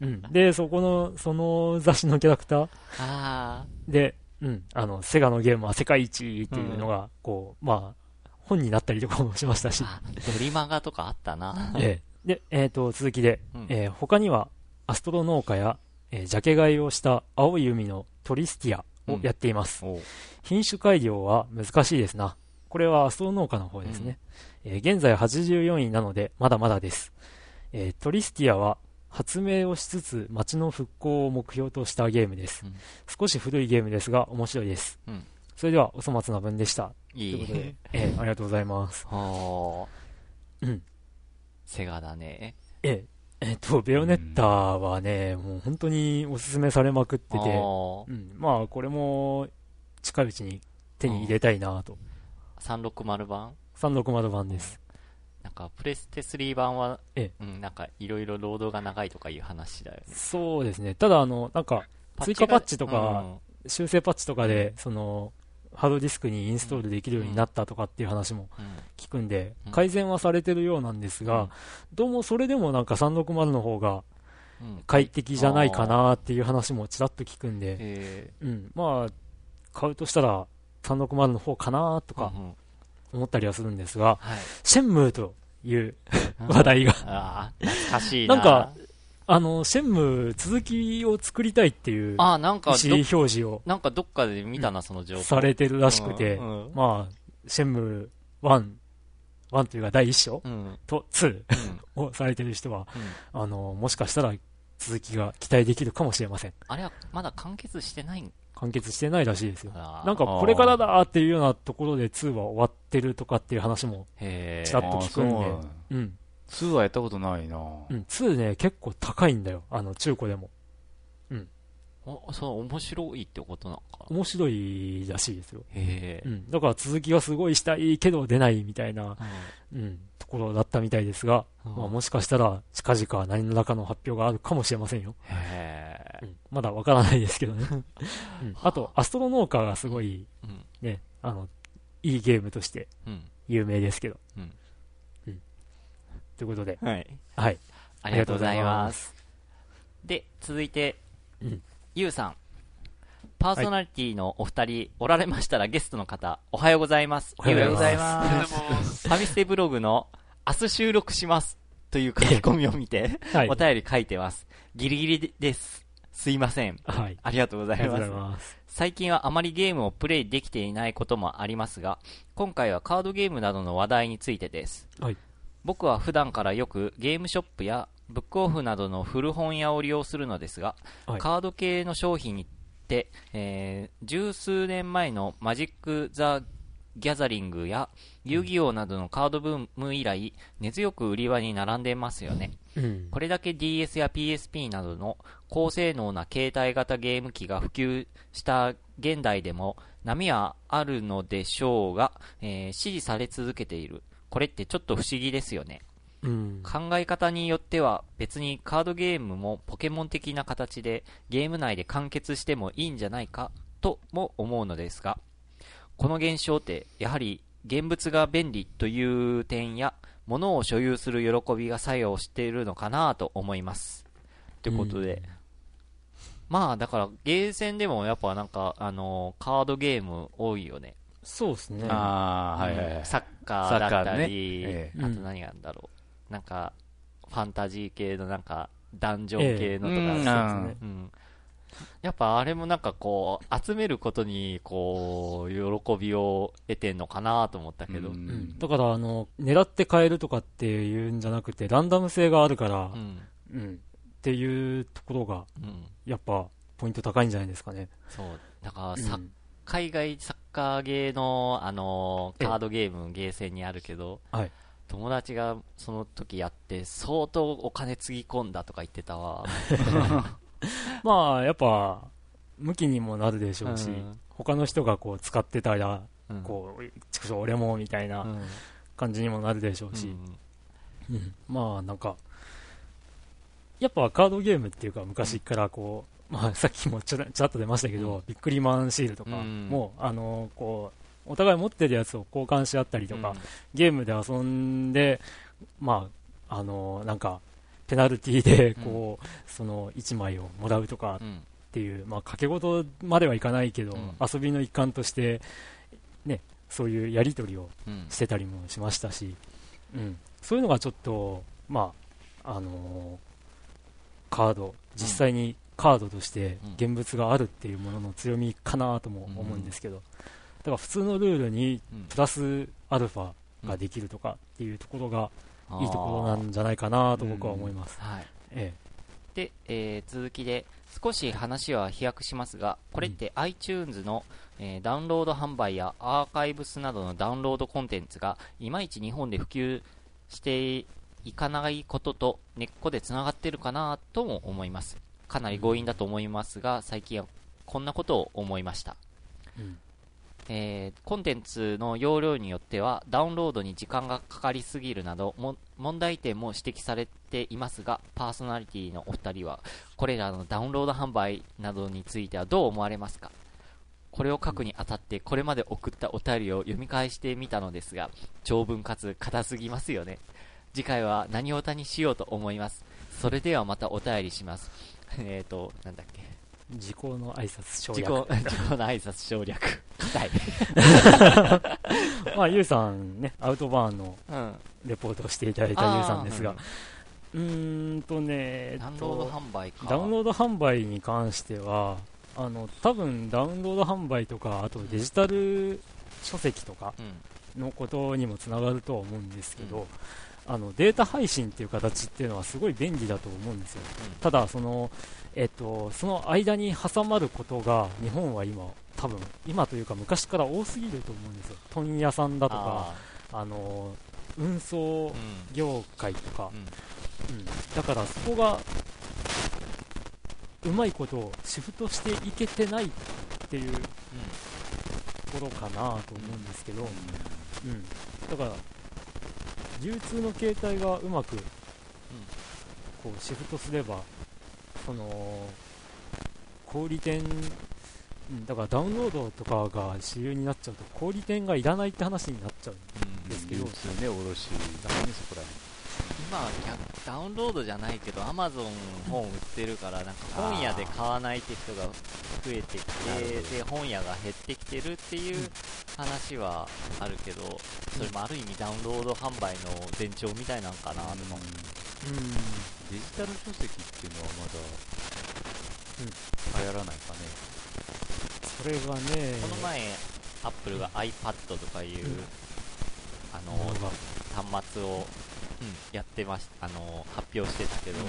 うん。で、そこの、その雑誌のキャラクターあで、うん。あの、セガのゲームは世界一っていうのが、こう、まあ、本になったりとかもしましたし。あドリマガとかあったな。ええで、えっ、と、続きで、うんえー他には、アストロ農家や、えージャケ買いをした青い海のトリスティアをやっています。おう品種改良は難しいですな。これはアストロ農家の方ですね。えー現在84位なので、まだまだです。えートリスティアは、発明をしつつ街の復興を目標としたゲームです。うん少し古いゲームですが、面白いです。うんそれでは、お粗末な分でした。いということでい。、えーありがとうございます。おううん。セガだね。えーえーっと、ベヨネッタはね、もう本当におすすめされまくってて、うん、まあ、これも、近いうちに手に入れたいなと。360版360版です。なんか、プレステ3版は、えうん、なんか、いろいろロードが長いとかいう話だよね。そうですね。ただ、あの、なんか、追加パッチとか修正パッチとかで、その、ハードディスクにインストールできるようになったとかっていう話も聞くんでうん、改善はされてるようなんですが、どうもそれでもなんか360の方がうん。快適じゃないかなっていう話もちらっと聞くんで、えうん、まあ、買うとしたら360の方かなとか思ったりはするんですが、はい。シェンムーという話題が、懐かしいな。なんか、あの、シェンムー続きを作りたいっていう意ああ、なんか思ど、表示をなんかどっかで見たな、その情報。されてるらしくて、うんうんまあ、シェンムー1、1というか第1章うん。うん。と <laughs> 2をされてる人は、あの、もしかしたら続きが期待できるかもしれません。あれはまだ完結してないん完結してないらしいですよ。かなんかこれからだーっていうようなところで2は終わってるとかっていう話も。ちらっと聞くんでううん。2はやったことないなうん、2ね、結構高いんだよ。あの、中古でも。おそう、面白いってことなのか。面白いらしいですよ。へえ。うん。だから続きがすごいしたいけど出ないみたいな、うんうん、ところだったみたいですが、うんまあもしかしたら近々何らかの発表があるかもしれませんよ。へえ。うん。まだわからないですけどね。うん。あと、アストロ農家がすごい、うん。ね、あの、いいゲームとしてうん。有名ですけど。ということで、はい。はい。ありがとうございます。で、続いて、うんゆうさん。パーソナリティのお二人、おられましたらゲストの方、おはようございます。おはようございます。ありがとうございます。ファミステブログの、明日収録します。という書き込みを見て、はい。お便り書いてます。ギリギリです。すいません。はい。ありがとうございます。ます。最近はあまりゲームをプレイできていないこともありますが、今回はカードゲームなどの話題についてです。はい。僕は普段からよくゲームショップやブックオフなどの古本屋を利用するのですが、はい。カード系の商品って、えー十数年前のマジック・ザ・ギャザリングや遊戯王などのカードブーム以来、根強く売り場に並んでますよね。うん。これだけ DS や PSP などの高性能な携帯型ゲーム機が普及した現代でも波はあるのでしょうが、えー支持され続けている。これってちょっと不思議ですよね。うん。考え方によっては別にカードゲームもポケモン的な形でゲーム内で完結してもいいんじゃないかとも思うのですが、この現象ってやはり現物が便利という点や、物を所有する喜びが作用しているのかなと思います。ということで、まあ、だから、ゲーセンでもやっぱなんか、あのーカードゲーム多いよね。そうですね。ああ、はいはいはい。サッカーだったサッカーねり、ええあと何があるんだろう。なんか、ファンタジー系のなんか、ダンジョン系のとか、ええうんそうですね。うんやっぱあれもなんかこう、集めることに、こう、喜びを得てんのかなと思ったけど。だから、あの、狙って変えるとかっていうんじゃなくて、ランダム性があるから、うん。うん。っていうところが、うん。やっぱ、ポイント高いんじゃないですかね。そう。だから、うんさ海外サッカーゲーの、あのカードゲーム、ゲーセンにあるけど、はい。友達がその時やって、相当お金つぎ込んだとか言ってたわ。<laughs> <laughs> まあ、やっぱ、向きにもなるでしょうし、うん。他の人がこう使ってたら、うん。こう、ちくしょう俺も、みたいなうん。感じにもなるでしょうし、うん。うん。まあなんか、やっぱカードゲームっていうか昔からこう、まあさっきもちょらっと出ましたけど、うん。ビックリマンシールとかうん。も、あの、こう、お互い持ってるやつを交換し合ったりとか、ゲームで遊んで、まあ、あの、なんか、ペナルティーで、こう、その1枚をもらうとかうんっていう、まあ、掛け事まではいかないけど、うん。遊びの一環として、ね、そういうやり取りをうん。してたりもしましたし、うん、そういうのがちょっと、まああのーカード、実際にカードとしてうん。現物があるっていうものの強みかなとも思うんですけど、だから普通のルールにうん。プラスアルファができるとかっていうところがいいところなんじゃないかなと僕は思います。はい。えで、えー続きで、少し話は飛躍しますが、これって iTunes の、えーダウンロード販売やアーカイブスなどのダウンロードコンテンツがいまいち日本で普及していかないことと根っこでつながってるかなとも思います。かなり強引だと思いますが、最近はこんなことを思いました。えうんえーコンテンツの容量によってはダウンロードに時間がかかりすぎるなども問題点も指摘されていますがパーソナリティのお二人はこれらのダウンロード販売などについてはどう思われますか？これを書くにあたってこれまで送ったお便りを読み返してみたのですが長文かつ硬すぎますよね。次回は何をたにしようと思います？それではまたお便りします。えっとなんだっけ？時効の挨拶省自略己。自己 <laughs> の挨拶省略硬い。<laughs> まあ、ゆうさんね、アウトバーンのうん。レポートをしていただいたゆうさんですが。あ、うーんとね、えっとダウンロード販売か。ダウンロード販売に関しては、あの、多分ダウンロード販売とか、あとデジタル書籍とかうん。のことにもつながるとは思うんですけど、あの、データ配信っていう形っていうのはすごい便利だと思うんですよ。ただ、その、えっと、その間に挟まることが、日本は今、多分、今というか昔から多すぎると思うんですよ。問屋さんだとか、ああの、運送。業界とか、うん。うん、だからそこがうまいことをシフトしていけてないっていうところかなと思うんですけど、うん、だから流通の形態がうまくこうシフトすればその小売店うんだからダウンロードとかが主流になっちゃうと小売店がいらないって話になっちゃううんですけど。流通ね、卸だからね、そこら今逆、ダウンロードじゃないけど、アマゾン本売ってるから、なんか本屋で買わないって人が増えてきて、で、本屋が減ってきてるっていう話はあるけど、それもある意味ダウンロード販売の前兆みたいなんかなとか。う。ん。デジタル書籍っていうのはまだ、流行らないかね。それがねこの前、アップルが iPad とかいう、あの、端末を、うん、やってましあの、発表してたけど、日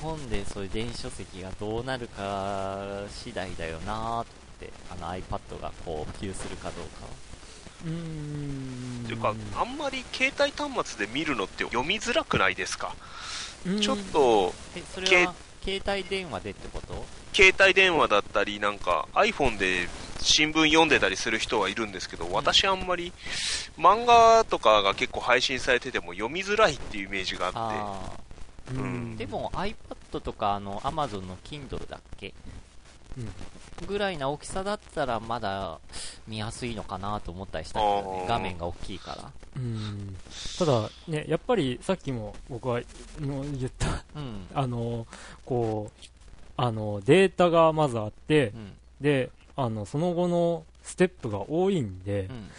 本でそういう電子書籍がどうなるか次第だよなーって、あの iPad がこう普及するかどうかは。うーん。っていうか、あんまり携帯端末で見るのって読みづらくないですか、うん。ちょっとえ、それは携帯電話でってこと？携帯電話だったり、なんか iPhone で新聞読んでたりする人はいるんですけど、私あんまり漫画とかが結構配信されてても読みづらいっていうイメージがあって、あうん。うん。ーでも iPad とかあの Amazon の Kindle だっけ？ぐらいな大きさだったらまだ見やすいのかなと思ったりしたけどね。画面が大きいから。うん。ただ、ね、やっぱりさっきも僕はの言った、うん。あの、こう、あの、データがまずあってう、ん。で、あの、その後のステップが多いんでう、ん。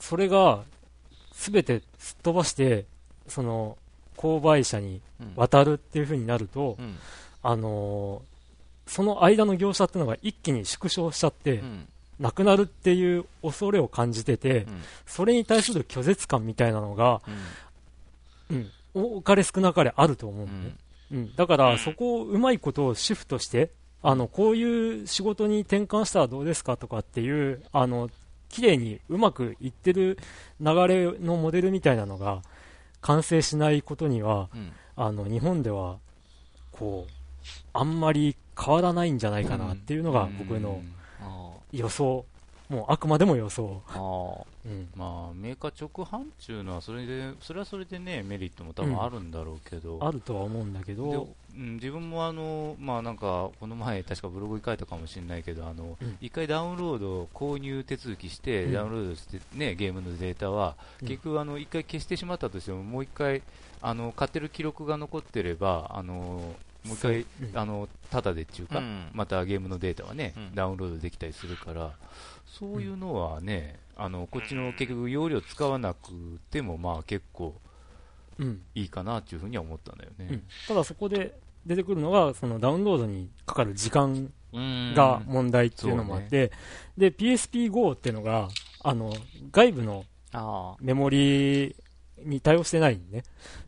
それが全てすっ飛ばして、その、購買者にうん。渡るっていう風になると、うん。あのーその間の業者っていうのが一気に縮小しちゃって、うん。なくなるっていう恐れを感じてて、うん。それに対する拒絶感みたいなのが、うん。うん、多かれ少なかれあると思ううのね。んうん、だから、そこをうまいことをシフトして、あの、こういう仕事に転換したらどうですかとかっていう、あの、綺麗にうまくいってる流れのモデルみたいなのが完成しないことには、うん。あの、日本では、こう、あんまり変わらないんじゃないかなっていうのが僕のあ予想。もうあくまでも予想。ー。あうん。まあ、メーカー直販っていうのは、それで、それはそれでね、メリットも多分あるんだろうけど、あるとは思うんだけでど、うん、自分もあの、まあなんか、この前、確かブログに書いたかもしれないけど、あの、うん。一回ダウンロード、購入手続きして、うん。ダウンロードして、ね、ゲームのデータは、うん。結局、あの、一回消してしまったとしても、もう一回、あの、買ってる記録が残ってれば、あの、もう一回、あの、タダでっていうか、うんまたゲームのデータはね、うんダウンロードできたりするから、そういうのはね、あの、こっちの結局容量使わなくても、まあ結構うん。いいかなっていうふうには思ったんだよね。うん。ただそこで出てくるのが、そのダウンロードにかかる時間うんが問題っていうのもあって、で、PSP-GO っていうのが、あの、外部のあメモリに対応してないんね。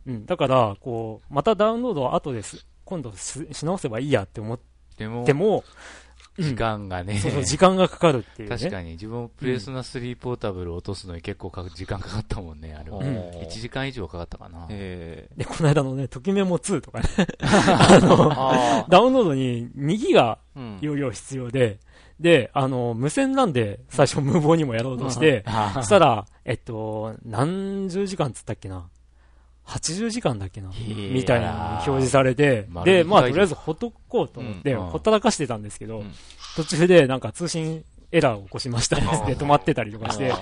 うん。だから、こう、またダウンロードを後です、今度しし直せばいいやって思っでもても、うん。時間がね、そうそう、時間がかかるっていうね。確かに。自分もプレスナ3ポータブルを落とすのに結構か時間かかったもんね、あれは。うん。1時間以上かかったかな。えで、この間のね、ときメモ2とかね、<laughs> あの、あダウンロードに2ギガうん。容量必要で、で、あの、無線なんで、最初無謀にもやろうとして、そしたら、えっと、何十時間つったっけな ?80 時間だっけな？ーみたいな表示されて、丸で、まあ、とりあえずほっとこうと思って、うん。ほったらかしてたんですけど、うん。途中でなんか通信エラーを起こしました。って止まってたりとかして、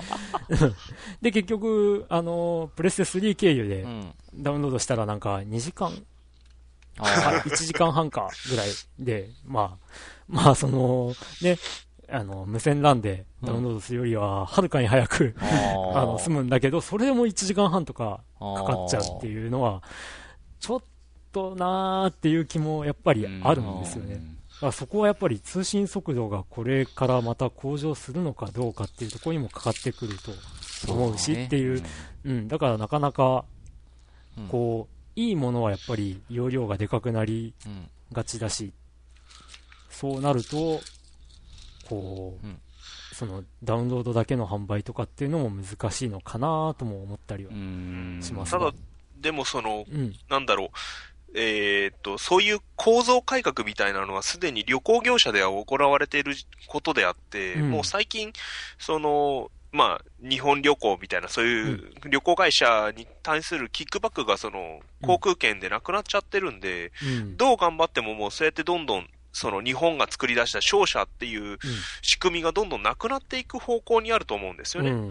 <laughs> で、結局、あの、プレステ3経由でうん。ダウンロードしたらなんか2時間あ1時間半かぐらいで、まあ、まあ、その、ね、あの、無線 LAN でダウンロードするよりは、はるかに早く、ああの、済むんだけど、それでも1時間半とかかかっちゃうってういうのは、ちょっとなーっていう気もやっぱりあるんですよね。だからそこはやっぱり通信速度がこれからまた向上するのかどうかっていうところにもかかってくると思うしっていう、うん、だからなかなか、うん。こう、いいものはやっぱり容量がでかくなりうん。がちだし、そうなると、こう、うんそのダウンロードだけの販売とかっていうのも難しいのかなとも思ったりはう。ん。しますただ、でもその、うん。なんだろう、えーっと、そういう構造改革みたいなのはすでに旅行業者では行われていることであって、うんもう最近、その、まあ、日本旅行みたいな、そういう旅行会社に対するキックバックがその、航空券でなくなっちゃってるんで、うん。どう頑張ってももうそうやってどんどん、その日本が作り出した商社っていう仕組みがどんどんなくなっていく方向にあると思うんですよね。うん。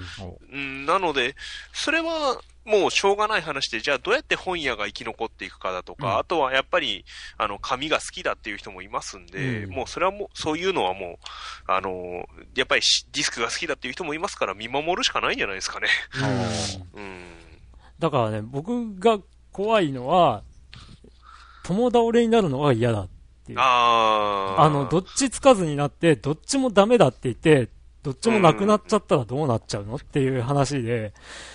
うん、なので、それはもうしょうがない話で、じゃあどうやって本屋が生き残っていくかだとか、うんあとはやっぱり、あの、紙が好きだっていう人もいますんで、うんもうそれはもう、そういうのはもう、あの、やっぱりしディスクが好きだっていう人もいますから見守るしかないんじゃないですかね。うんうん。だからね、僕が怖いのは、友倒れになるのが嫌だっていう。あー。あの、どっちつかずになって、どっちもダメだって言って、どっちもなくなっちゃったらどうなっちゃうのっていう話で、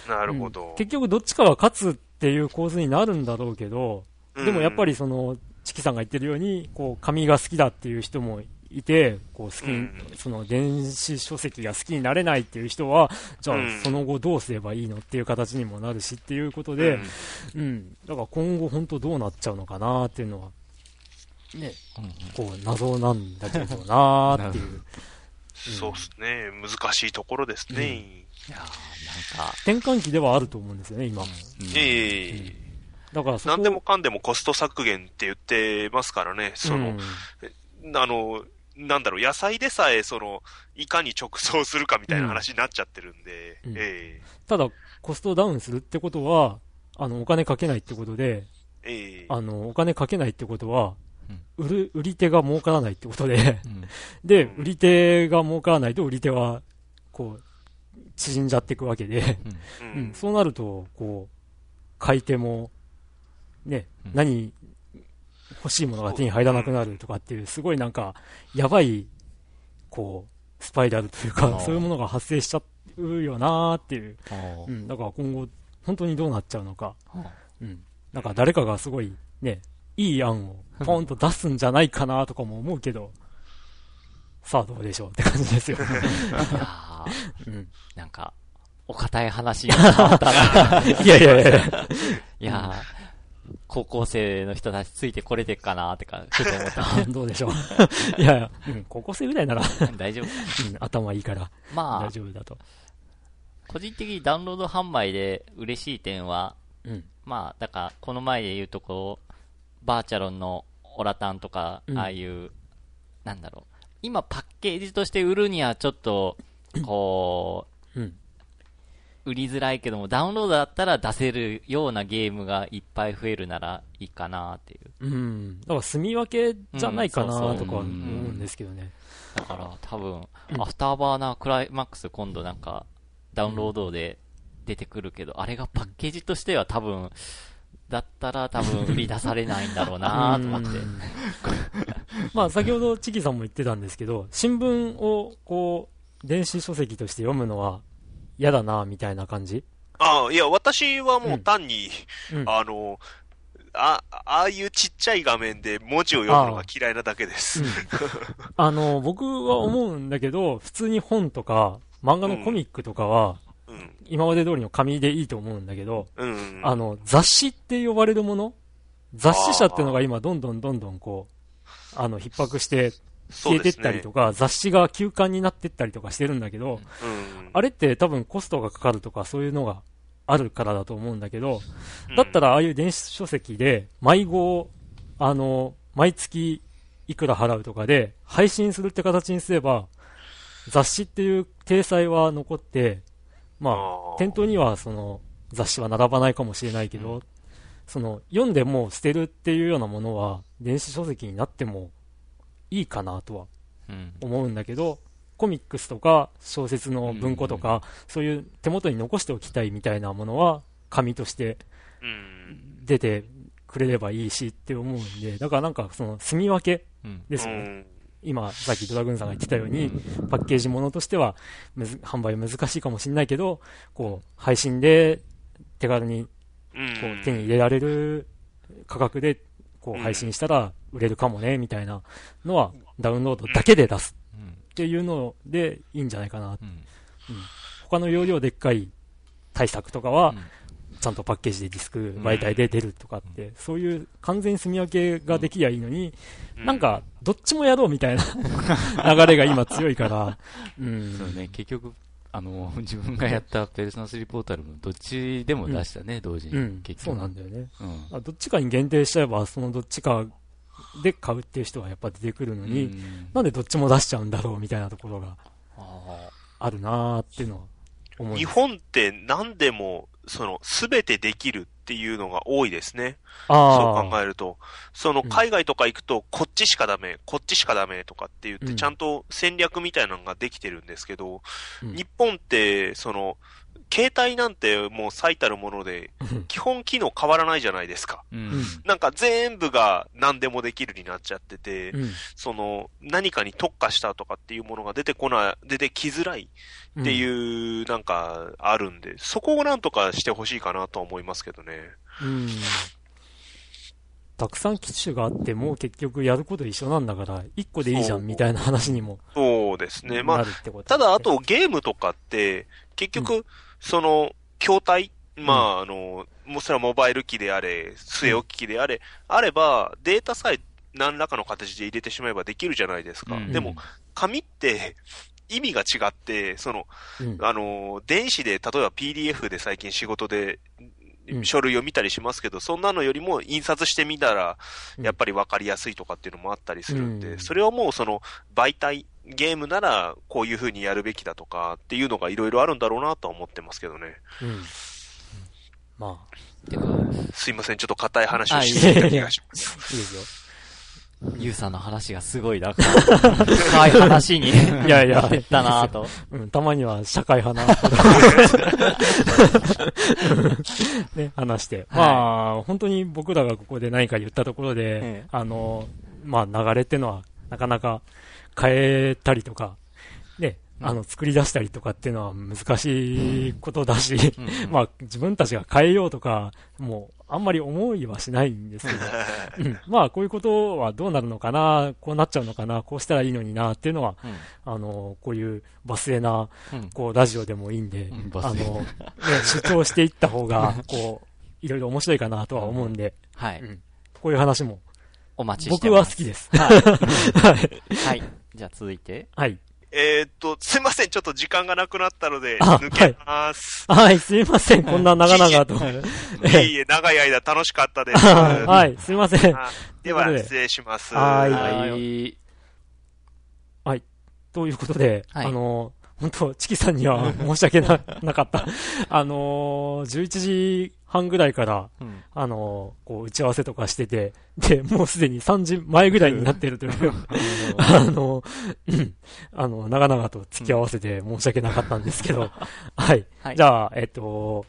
なるほどうん。結局どっちかは勝つっていう構図になるんだろうけど、でもやっぱり、りその、チキさんが言ってるように、こう、紙が好きだっていう人もいて、こう、好きに、うんその、電子書籍が好きになれないっていう人は、じゃあうん、その後どうすればいいのっていう形にもなるしっていうことで、うん。だから今後本当どうなっちゃうのかなっていうのは、ね、こう、謎なんだけどなーっていう。<laughs> そうですね。難しいところですね。いやーなんか、転換期ではあると思うんですよね、今。ええ。だから何でもかんでもコスト削減って言ってますからね。その、うん。あの、なんだろう、野菜でさえ、その、いかに直送するかみたいな話になっちゃってるんで、うん。えただ、コストダウンするってことは、あの、お金かけないってことで、えええ。あの、お金かけないってことは、売る、売り手が儲からないってことで、うん。で、うん売り手が儲からないと売り手は、こう、縮んじゃっていくわけで、ううん。ん、そうなると、こう、買い手も、ね、うん。何、欲しいものが手に入らなくなるとかっていう、すごいなんか、やばい、こう、スパイラルというか、そういうものが発生しちゃうよなーっていう、うん、だから今後、本当にどうなっちゃうのか、うん、なんか誰かがすごい、ね、いい案をポンと出すんじゃないかなとかも思うけど、さあどうでしょうって感じですよ。いやーうん、なんか、お堅い話になったな。い <laughs> やいやいやいや、いやー高校生の人たちついてこれてっかなーってか、ちょっと思った。<laughs> どうでしょう。<laughs> いやいや、うん、高校生ぐらいなら、大丈夫うん、頭いいからまあ大、丈夫だと。個人的にダウンロード販売で嬉しい点は、うん。まあ、だから、この前で言うとこう、バーチャロンのオラタンとか、うんああいう、なんだろう。今パッケージとして売るにはちょっと、<coughs> こうん。う、売りづらいけども、ダウンロードだったら出せるようなゲームがいっぱい増えるならいいかなっていう。うん。だから住み分けじゃないかなうんそうそうとか思うんですけどね。だから多分、うんアフターバーナークライマックス今度なんか、ダウンロードで出てくるけど、あれがパッケージとしては多分、だったら多分売り出されないんだろうなと思って。うん。<laughs> まあ先ほどチキさんも言ってたんですけど、新聞をこう、電子書籍として読むのは嫌だなみたいな感じ？ああ、いや、私はもう単に、うん。あの、あ、ああいうちっちゃい画面で文字を読むのが嫌いなだけです。あの、僕は思うんだけど、普通に本とか、漫画のコミックとかは、うん。今まで通りの紙でいいと思うんだけど、うん。あの、雑誌って呼ばれるもの？雑誌社っていうのが今どんどんどんどんこう、あの、逼迫して消えてったりとか、雑誌が休刊になってったりとかしてるんだけど、うん。あれって多分コストがかかるとかそういうのがあるからだと思うんだけど、だったらああいう電子書籍で、毎号、あの、毎月いくら払うとかで、配信するって形にすれば、雑誌っていう体裁は残って、まあ店頭にはその雑誌は並ばないかもしれないけど、その、読んでもう捨てるっていうようなものは、電子書籍になってもいいかなとはうん。思うんだけど、コミックスとか小説の文庫とか、そういう手元に残しておきたいみたいなものは、紙としてうん。出てくれればいいしって思うんで、だからなんかその住み分けうん。ですよね。うん今、さっきドラグーンさんが言ってたように、パッケージものとしては販売難しいかもしれないけど、こう、配信で手軽にうんこう手に入れられる価格でこう配信したら売れるかもね、みたいなのはダウンロードだけで出すうん。っていうのでいいんじゃないかな。うん。他の容量でっかい対策とかは、ちゃんとパッケージでディスク媒体で出るとかって、そういう完全に住み分けができりゃいいのに、なん、か、どっちもやろうみたいな <laughs> 流れが今強いから、うん。そうね、結局、あの、自分がやったペルソナ3ポータルもどっちでも出したね、同時に。うん、結局。そうなんだよね。うん。あどっちかに限定しちゃえば、そのどっちかで買うっていう人がやっぱ出てくるのに、うんなんでどっちも出しちゃうんだろうみたいなところがああるなーっていうのは思うんです日本って何でも、その、すべてできるっていうのが多いですね。あそう考えると。その、うん海外とか行くと、こっちしかダメ、こっちしかダメとかって言って、うんちゃんと戦略みたいなのができてるんですけど、うん日本って、その、携帯なんてもう最たるもので、基本機能変わらないじゃないですか。うんうんなんか全部が何でもできるになっちゃってて、うんその、何かに特化したとかっていうものが出てこない、出てきづらいっていう、なんか、あるんで、そこをなんとかしてほしいかなとは思いますけどね。うん。たくさん機種があっても結局やること一緒なんだから、一個でいいじゃんみたいな話にもそうですね。まあな、るってことただあ、とゲームとかって、結局、その、筐体、まあ、あの、もうそれはモバイル機であれ、据え置き機であれ、あれば、データさえ何らかの形で入れてしまえばできるじゃないですか。うん。でも、紙って、意味が違って、その、うん。あの、電子で、例えば PDF で最近仕事でうん。書類を見たりしますけど、そんなのよりも印刷してみたら、うん。やっぱり分かりやすいとかっていうのもあったりするんで、うん。それはもうその媒体、ゲームならこういう風にやるべきだとかっていうのがいろいろあるんだろうなとは思ってますけどね。うん。まてか、すいません、ちょっと硬い話をあしすぎた気がします。あ、いいですよ。ゆうさんの話がすごい、だから、深い話に、いやいやなってったなぁと。うん、たまには社会派な <laughs> ね、話して。まあ、本当に僕らがここで何か言ったところで、ええあの、まあ流れっていうのはなかなか変えたりとか、ね、あの、作り出したりとかっていうのは難しいことだし、うん。<laughs> まあ自分たちが変えようとか、もうあんまり思いはしないんですけど、<laughs> うん。まあこういうことはどうなるのかな、こうなっちゃうのかな、こうしたらいいのになっていうのは、あの、こういうバスエな、うん。こう、ラジオでもいいんで、あの、ね、主張していった方が、こう、いろいろ面白いかなとは思うんで、はい。うん。こういう話も、お待ちして僕ます。は好きです。はい。<laughs> はい。はい。じゃあ続いて。はい。えーっと、すいません、ちょっと時間がなくなったので、あ抜けます。はい、すいません。こんな長々と。いえいえ、長い間楽しかったです。はい、すいません。あでは、ということで失礼します。はいはい。ということで、はいあの、本当チキさんには <laughs> 申し訳ななかった。あのー、11時半ぐらいから、うん。あのー、こう、打ち合わせとかしてて、で、もうすでに3時前ぐらいになってるという、<laughs> あの、うんあの、長々と付き合わせて申し訳なかったんですけど、<laughs> はい。はいじゃあ、えっと、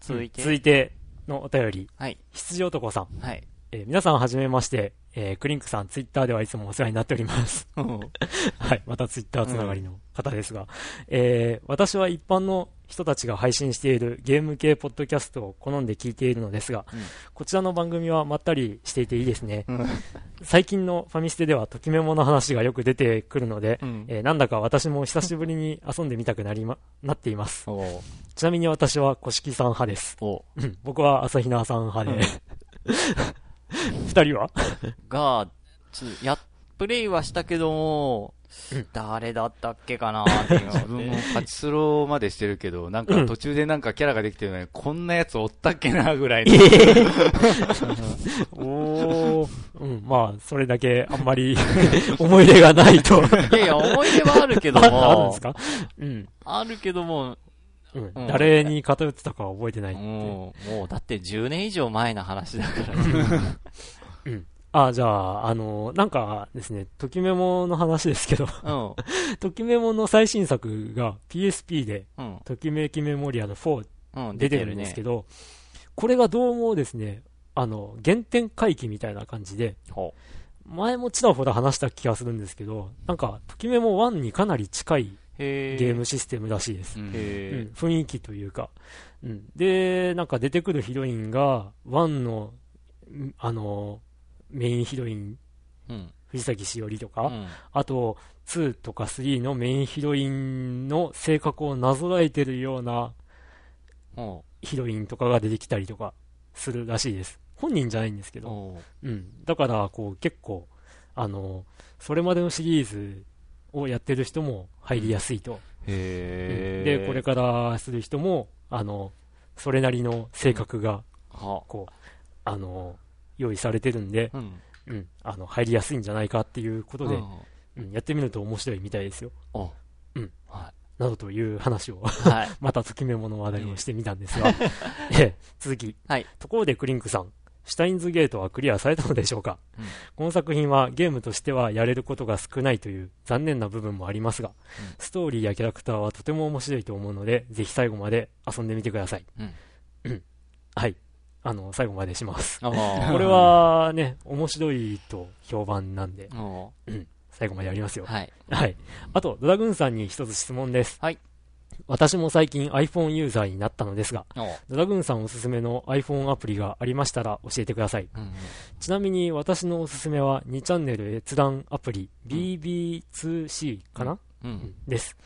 続いて。続いてのお便り、はい。羊男さん。はい。えー皆さんはじめまして、えークリンクさん、ツイッターではいつもお世話になっております。はい。またツイッターつながりの方ですが、えー私は一般の人たちが配信しているゲーム系ポッドキャストを好んで聞いているのですが、うんこちらの番組はまったりしていていいですね。うん最近のファミステではときメモの話がよく出てくるので、うんえーなんだか私も久しぶりに遊んでみたくなりま、なっています。ちなみに私は古式さん派です。僕は朝比奈さん派で。<laughs> 二人は？が、や、プレイはしたけども、誰だったっけかなっていう。の <laughs> 自分もパチスロまでしてるけど、なんか途中でなんかキャラができてるのに、こんなやつおったっけなぐらいの。<laughs> おー、うん、まあ、それだけあんまり <laughs> 思い入れがないと。いやいや、思い出はあるけども、ああるんですか？うん。あるけども、うん。うん。誰に偏ってたかは覚えてないってう、もうだって10年以上前の話だから。うん。あ、じゃあ、あの、なんかですね、ときメモの話ですけど、うん。<laughs> ときメモの最新作が PSP で、うん。ときめきメモリアル4うん。出てるんですけど、これがどうもですね、あの、原点回帰みたいな感じで、ほ前もちらほら話した気がするんですけど、なんか、ときメモ1にかなり近いへゲームシステムらしいです。うん雰囲気というか、うん。で、なんか出てくるヒロインが、1の、んあの、メインヒロイン、ーうん。藤崎しおりとか、うん。あと、2とか3のメインヒロインの性格をなぞらえてるようなほヒロインとかが出てきたりとかするらしいです。本人じゃないんですけど、うん。だから、こう、結構、あの、それまでのシリーズをやってる人も入りやすいと。う。へで、これからする人も、あの、それなりの性格が、はこう、あの、用意されてるんで、うん。うん、あの、入りやすいんじゃないかっていうことで、うんうん、やってみると面白いみたいですよ。おうん。はなどという話を、い。はい。<laughs> またときメモの話題をしてみたんですが、ええ <laughs> 続き。はいところでクリンクさん、シュタインズゲートはクリアされたのでしょうか、うんこの作品はゲームとしてはやれることが少ないという残念な部分もありますが、うんストーリーやキャラクターはとても面白いと思うので、ぜひ最後まで遊んでみてください。うんうんはい。あの、最後までします。お <laughs> これはね、面白いと評判なんで、お最後までやりますよ。はい。はい。あと、ドラグーンさんに一つ質問です。はい。私も最近 iPhone ユーザーになったのですが、おドラグーンさんおすすめの iPhone アプリがありましたら教えてください。うんちなみに私のおすすめは2チャンネル閲覧アプリ BB2C かな、うん。ううんん。です。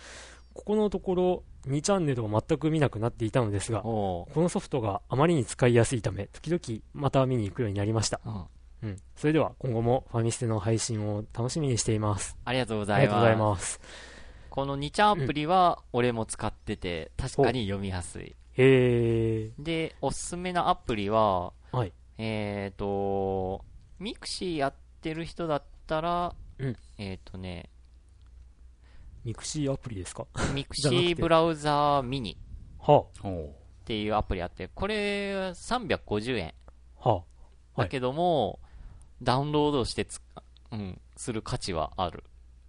ここのところ2チャンネルを全く見なくなっていたのですが、おこのソフトがあまりに使いやすいため、時々また見に行くようになりました。うんうん。それでは今後もファミステの配信を楽しみにしています。ありがとうございます。ます。この2ちゃんアプリは、俺も使ってて、確かに読みやすい。へえ。で、おすすめなアプリは、はい。えっ、と、ミクシーやってる人だったら、うんえっ、とね、ミクシーアプリですか？ミクシーブラウザーミニはっていうアプリあって、これ350円あ。はあ。はいだけども、ダウンロードしてつ、うん、する価値はある。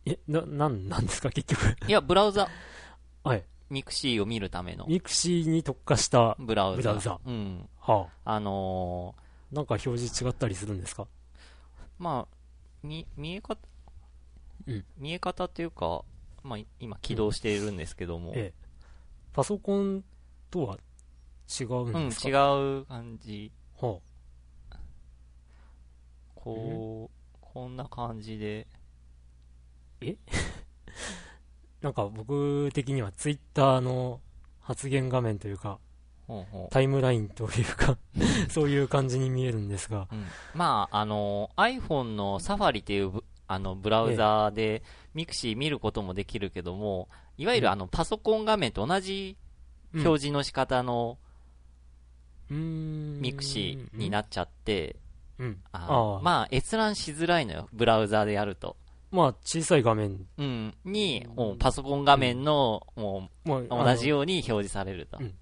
え、な、なんなんですか？結局。いや、ブラウザ、<laughs> はい。ミクシーを見るためのミクシーに特化した、ブラウザ。ブラウザうん。はあのあ。なんか表示違ったりするんですか？ーまあ、み、見え方、うん見え方っていうか、まあ、今起動しているんですけども、ええ。パソコンとは違うんうん、ですか？違う感じ。はこう、こんな感じで、あ。<laughs> なんか僕的にはツイッターの発言画面というか、ほうほう。タイムラインというか、<laughs> そういう感じに見えるんですが、うん。まあ、あの、iPhone のサファリっていうブあのブラウザーで、ミクシー見ることもできるけども、いわゆるあのパソコン画面と同じ表示の仕方のミクシーになっちゃって、うん。あああまあ、閲覧しづらいのよ、ブラウザーでやると。まあ、小さい画面、うん。に、もうパソコン画面の、もまあ、う、同じよように表示されると。うん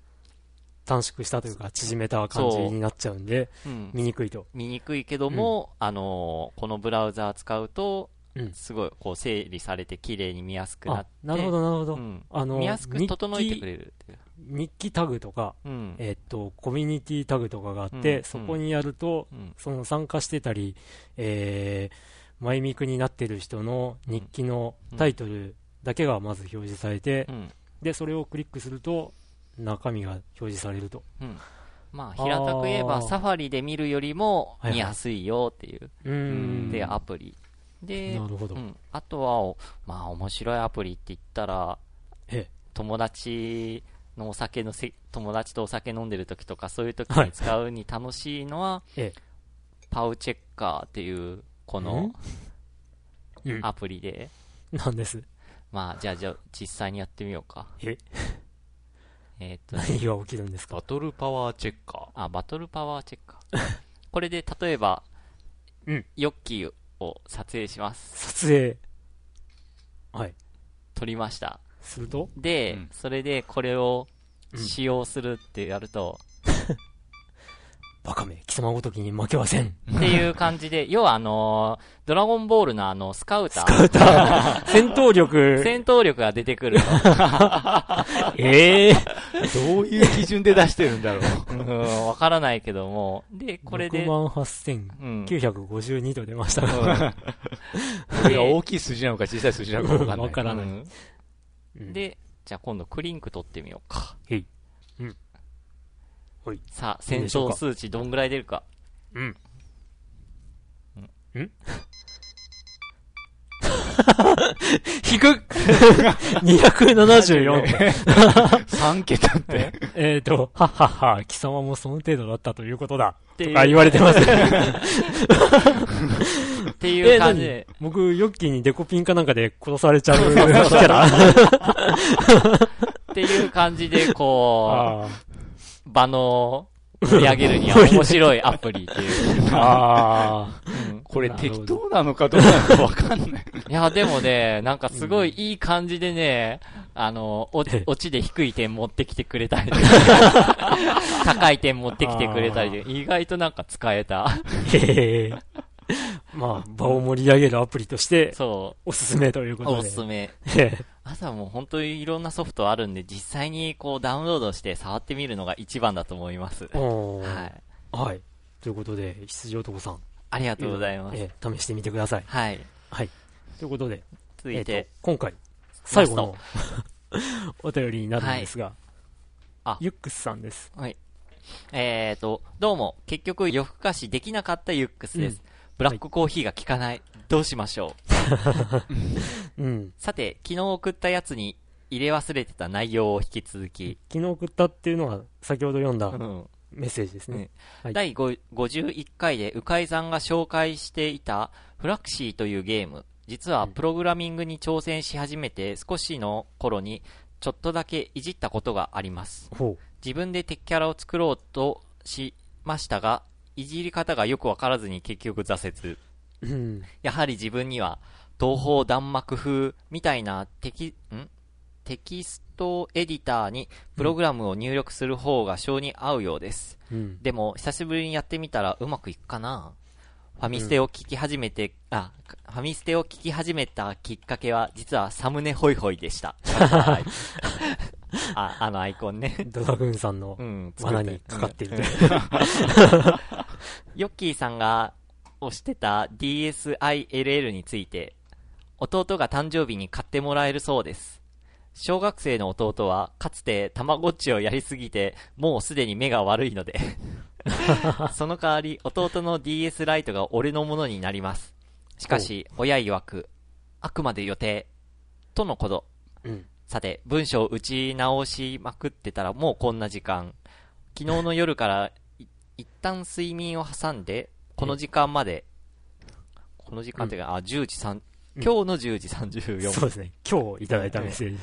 短縮したというか、縮めた感じになっちゃうんで、うん。見にくいと。見にくいけども、あのーこのブラウザー使うと、うんすごい、こう、整理されて綺麗に見やすくなっあて。、なるほど、なるほど。うん。あの、見やすく整えてく日れるっていう。記日記タグとか、うん。えっと、コミュニティタグとかがあって、うんそこにやると、うん。その参加してたり、えー、マイミクになってる人の日記のタイトルだけがまず表示されて、うん。で、それをクリックすると、中身が表示されると。うん。まあ、平たく言えば、サファリで見るよりもはいはい見やすいよっていう。うーん。で、アプリ。で、なるほど。うん。あとは、まあ、面白いアプリって言ったら、ええ。友達のお酒のせ、友達とお酒飲んでる時とか、そういう時はいに使うに楽しいのは、えパウチェッカーっていう、この。アプリで、なんです。まあ、じゃあ、じゃあ、実際にやってみようか。ええーっと、何が起きるんですか？バトルパワーチェッカあ、バトルパワーチェッカー。これで、例えば、うんヨッキーを撮影します。撮影。はい。撮りました。すると、で、うんそれでこれをうん使用するってやると、バカめ、貴様ごときに負けはせん。っていう感じで、<laughs> 要はあのードラゴンボールのあの、スカウター。スカウター、<laughs> 戦闘力、戦闘力が出てくるえ <laughs> えー。どういう基準で出してるんだろう。の。うん、わからないけども。で、これで、6万うん。8952と出ましたが、これが大きい数字なのか小さい数字なのかわかんない。わからないで、じゃあ今度クリンク取ってみようか。へい。さあ、戦闘数値どんぐらい出るか。うん。ん引く !274! 3桁って。えっと、はっはっは、貴様もその程度だったということだ。って言われてます。っていう感じで。僕、ヨッキーにデコピンかなんかで殺されちゃうキャラ <laughs> っていう感じで、こあう、場の盛り上げるには面白いアプリっていう。<laughs> ーあうんこれ適当なのかどうなのかわかんない。いや、でもね、なんかすごいいい感じでね、あの、<laughs> 落ちで低い点持ってきてくれたり、<laughs> 高い点持ってきてくれたりで、意外となんか使えた。ー。へえ。<laughs> まあ、場を盛り上げるアプリとして、そおすすめというこう、とで。おすすめ。へえあとはもう本当にいろんなソフトあるんで、実際にこうダウンロードして触ってみるのが一番だと思います。はい。はい。ということで、羊男さん。ありがとうございます。ええ試してみてください。はい。はい。ということで、続いてと、今回、最後の <laughs> お便りになるんですが、あユックスさんです。はい。えーと、どうも、結局夜更かしできなかったユックスです。うんブラックコーヒーが効かない。どうしましょう？うん。さて、昨日送ったやつに入れ忘れてた内容を引き続き、昨日送ったっていうのは、先ほど読んだうんメッセージですね。はい第5 51回で鵜飼さんが紹介していたフラクシーというゲーム。実はプログラミングに挑戦し始めて少しの頃にちょっとだけいじったことがあります。ほ自分で敵キャラを作ろうとしましたが、いじり方がよくわからずに結局挫折。うん。やはり自分には、東方弾幕風みたいなテキ、ん？テキストエディターにプログラムを入力する方が性に合うようです。うん。でも、久しぶりにやってみたらうまくいくかなファミステを聞き始めて、あ、ファミステを聞き始めたきっかけは、実はサムネホイホイでした。はい <laughs> あ、あのアイコンね。ドラグーンさんのうん、罠にかかっている。ヨッキーさんが推してた DSiLL について、弟が誕生日に買ってもらえるそうです。小学生の弟は、かつてたまごっちをやりすぎて、もうすでに目が悪いので、<laughs> その代わり、弟の DS ライトが俺のものになります。しかし、親曰く、あくまで予定、とのこと。うん。さて、文章を打ち直しまくってたらもうこんな時間。昨日の夜からい一旦睡眠を挟んで、この時間まで、この時間っていうか、あ、10時3、うん今日の10時34分。そうですね。今日いただいたメッセージ。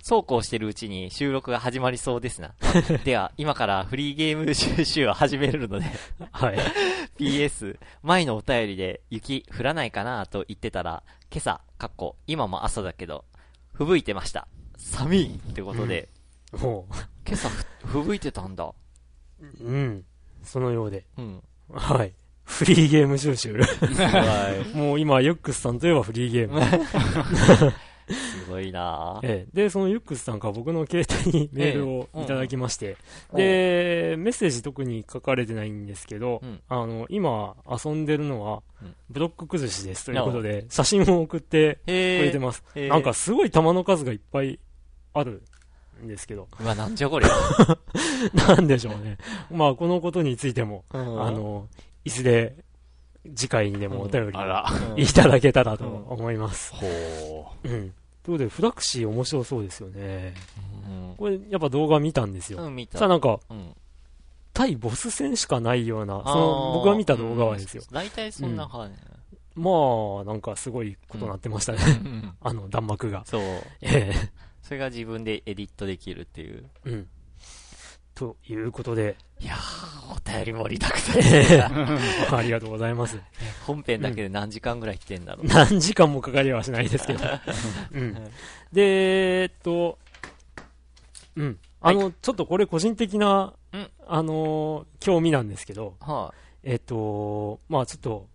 そうこうしてるうちに収録が始まりそうですな。<laughs> では、今からフリーゲーム収集を始めるので、はい。<laughs> PS、前のお便りで雪降らないかなと言ってたら、今朝、かっこ、今も朝だけど、吹雪いてました。寒いってことで、も今朝ふ吹雪いてたんだ。う、うん。そのようで。うん。はい。フリーゲーム収集。は <laughs> もう今、ユックスさんといえばフリーゲーム。い。すごいなぁ。ええ、で、そのユックスさんから僕の携帯にメールをいただきまして、で、メッセージ特に書かれてないんですけど、うんあの、今遊んでるのはうん、ブロック崩しですということで、写真を送ってく。れてます。なんかすごい弾の数がいっぱいあるんですけど、うわ、なんじゃこりゃ。<laughs> なんでしょうね。まあ、このことについても、ああ、の、いずれ次回にでもお便りをあら。<laughs> いただけたらと思います。ほうん。ということで、フラクシー面白そうですよね。うん。これ、やっぱ動画見たんですよ。さあなんか、うん。対ボス戦しかないような、そあの、ー僕が見た動画はですよ。大体そんな感じ。まあ、なんかすごいことになってましたね。うん <laughs> あの、弾幕が。そう。えそれが自分でエディットできるっていう。えうん。ということで、いやー、お便り盛りだくさんで <laughs> ありがとうございます。本編だけで何時間ぐらい来てんだろう。何時間もかかりはしないですけど。<laughs> うん。で、えっと、うん。あの、ちょっとこれ個人的な、うんあの、興味なんですけど、はえっと、まあちょっと、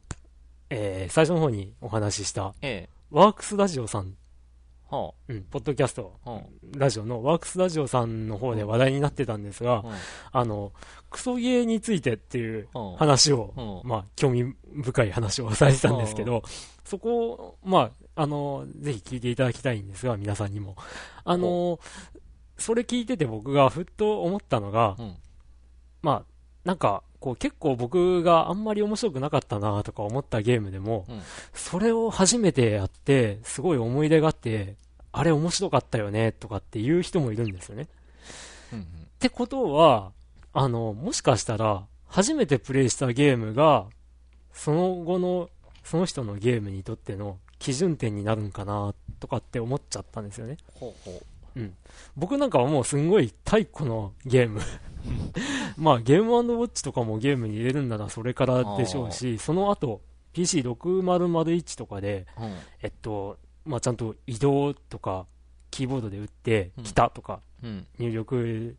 えー最初の方にお話しした、い。ええ。ワークスラジオさん、はうん、ポッドキャスト、あ。はラジオのワークスラジオさんの方で話題になってたんですが、あ。あの、クソゲーについてっていううん話を、うん。まあ、興味深い話をされてたんですけど、そこを、まあ、あの、ぜひ聞いていただきたいんですが、皆さんにも。あの、それ聞いてて僕がふっと思ったのが、うん。まあ、なんか、こう結構僕があんまり面白くなかったなとか思ったゲームでも、うんそれを初めてやって、すごい思い出があって、あれ面白かったよねとかっていう人もいるんですよね。うんってことは、あの、もしかしたら、初めてプレイしたゲームが、その後の、その人のゲームにとっての基準点になるんかな、とかって思っちゃったんですよね。ほうほ僕なんかはもうすんごい太古のゲーム。まあ、ゲームウォッチとかもゲームに入れるんならそれからでしょうし、その後、PC6001 とかで、う。うん。えっと、まあ、ちゃんと移動とか、キーボードで打ってうん、来たとか、うん。入力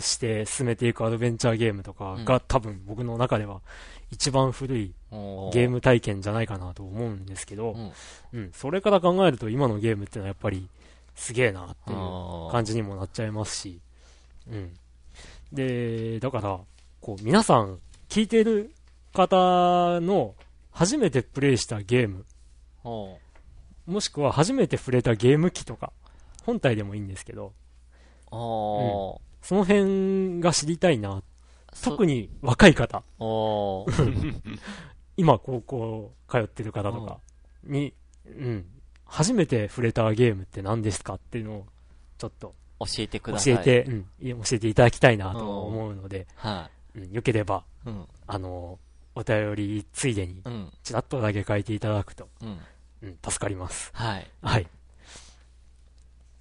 して進めていくアドベンチャーゲームとかが、うん多分僕の中では一番古いおゲーム体験じゃないかなと思うんですけど、うんうん、それから考えると今のゲームってのはやっぱりすげえなっていう感じにもなっちゃいますし、うん。で、だから、こう皆さん聞いてる方の初めてプレイしたゲーム、ほもしくは初めて触れたゲーム機とか、本体でもいいんですけど、う。おー。その辺が知りたいな。特に。に若い方。<laughs> 今高校通ってる方とかに、うん、初めて触れたゲームって何ですかっていうのを、ちょっと教えてください。教え。て、うん、教えていただきたいなと思うので、はうん、よければ、い。うん。あの、お便りついでに、うん。ちらっとだけ書いていただくと、うん。うん、助かります。はい。はい。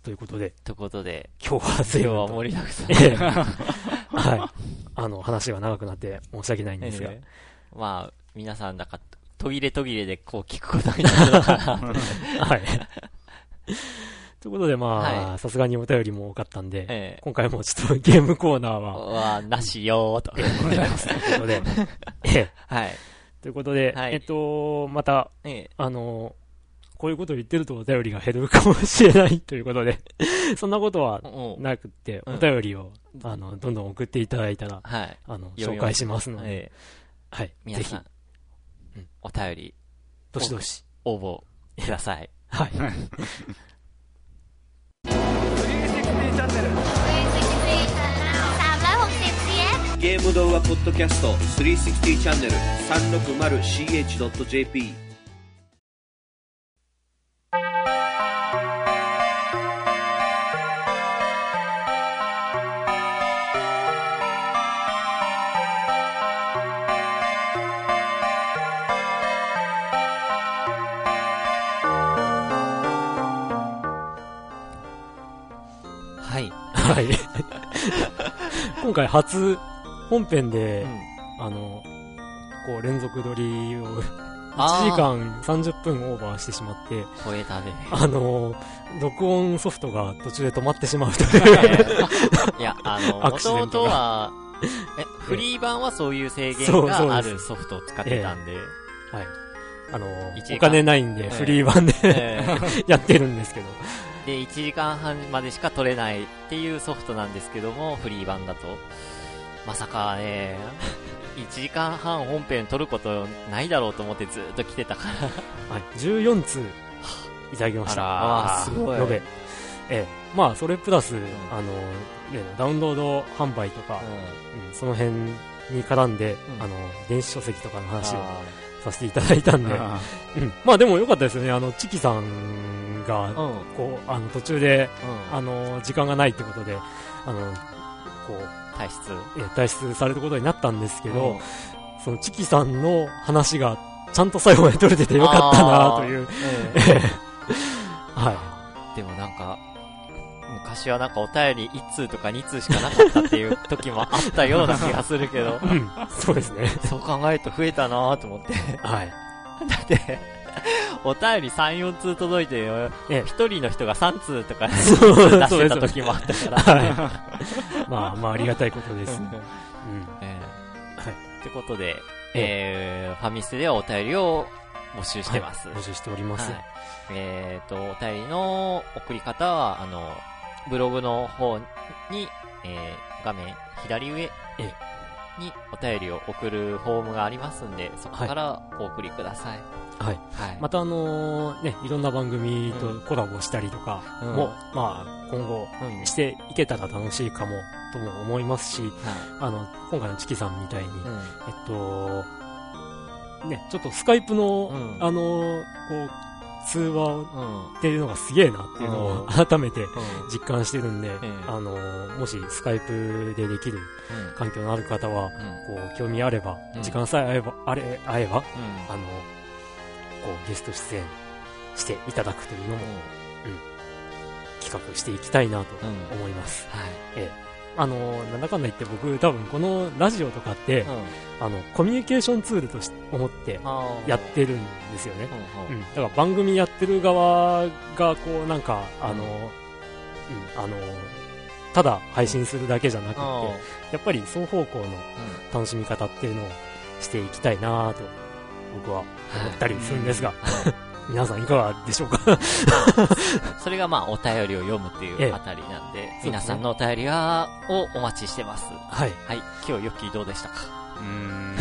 ということで、ということで、今日は随今日は盛りだくさん。え <laughs> えはい。あの、話が長くなって申し訳ないんですが、ええまあ、皆さんだか、途切れ途切れでこう聞くことになるのかな。<laughs> はい。<laughs> ということで、まはあ、さすがにお便りも多かったんで、ええ今回もちょっとゲームコーナーは、は、なしよーと。ございますということで、<laughs> ええはい。ということで、はいえっと、また、ええあの、こういうことを言ってるとお便りが減るかもしれないということで、<laughs> そんなことはうんなくって、うんお便りを、あの、どんどん送っていただいたら、はい。あの、紹介しますので、ええはい。ぜひ皆さ、んうん、お便り、どしどし。応募ください。はい。<laughs> ゲーム動画ポッドキャスト360チャンネル。360ch.jp はい。はい。今回初、本編で、うんあの、こう、連続撮りを、1あー時間30分オーバーしてしまって、超えたね。あの、録音ソフトが途中で止まってしまうという。<laughs> いや、あの、アもともとは、え、フリー版はそういう制限があるソフトを使ってたんで、はい。あのお金ないんで、ええフリー版でえ <laughs> やってるんですけど。で、1時間半までしか取れないっていうソフトなんですけども、フリー版だと。まさかね、<laughs> 1時間半本編撮ることないだろうと思ってずっと来てたから。<laughs> はい。14通、いただきました。あーすごい延べ。ええ。まあ、それプラス、あの、例のダウンロード販売とか、うんその辺に絡んで、うんあの、電子書籍とかの話をあさせていただいたんで、あうん。まあでもよかったですよね。あの、チキさんが。こう、あの、途中で、うん。あの、時間がないってことで、あの、こう、体質。えー退出されることになったんですけど、うんそのチキさんの話がちゃんと最後まで取れててよかったなという、ええ <laughs> はでもなんか、昔はなんかお便り1通とか2通しかなかったっていう時もあったような気がするけど、い。うん、そうですね。そう考えると増えたなと思って。はい。<laughs> だって、お便り3、4通届いてよ、ええ一人の人が3通とか出そうしてた時もあったから。はい。まあ、まあ、ありがたいことです。うん。ええはい。ってことで、えー、ファミステではお便りを募集してます。はい募集しております。はいえっ、と、お便りの送り方は、あの、ブログの方に、えー、画面左上えにお便りを送るフォームがありますんで、そこからお送りください。はい。はい。またあのね、いろんな番組とコラボしたりとかうんも、まあ、今後うん、していけたら楽しいかも、とも思いますし、はい。あの、今回のチキさんみたいに、うん。えっと、ね、ちょっとスカイプの、うんあの、こう、通話うん。っていうのがすげえなっていうのを改めてうん。実感してるんで、えあの、もしスカイプでできるうん。環境のある方は、うん。こう、興味あれば、うん時間さえ合えば、あれ、合えば、うん。あの、こう、ゲスト出演していただくというのも企画していきたいなとうん。思います。はい。あの、なんだかんだ言って僕多分このラジオとかって、うん。あの、コミュニケーションツールとして思ってやってるんですよね。うん。うん。うん。だから番組やってる側が、こう、なんか、あの、うん、あの、ただ配信するだけじゃなくて、あやっぱり双方向のー楽しみ方っていうのをしていきたいなと、僕は思ったりするんですが、皆さんいかがでしょうか？<laughs> それがまあお便りを読むっていええうあたりなんで、すね皆さんのお便りは、をお待ちしてます。はい。はい。今日ヨッキーどうでしたか？うーん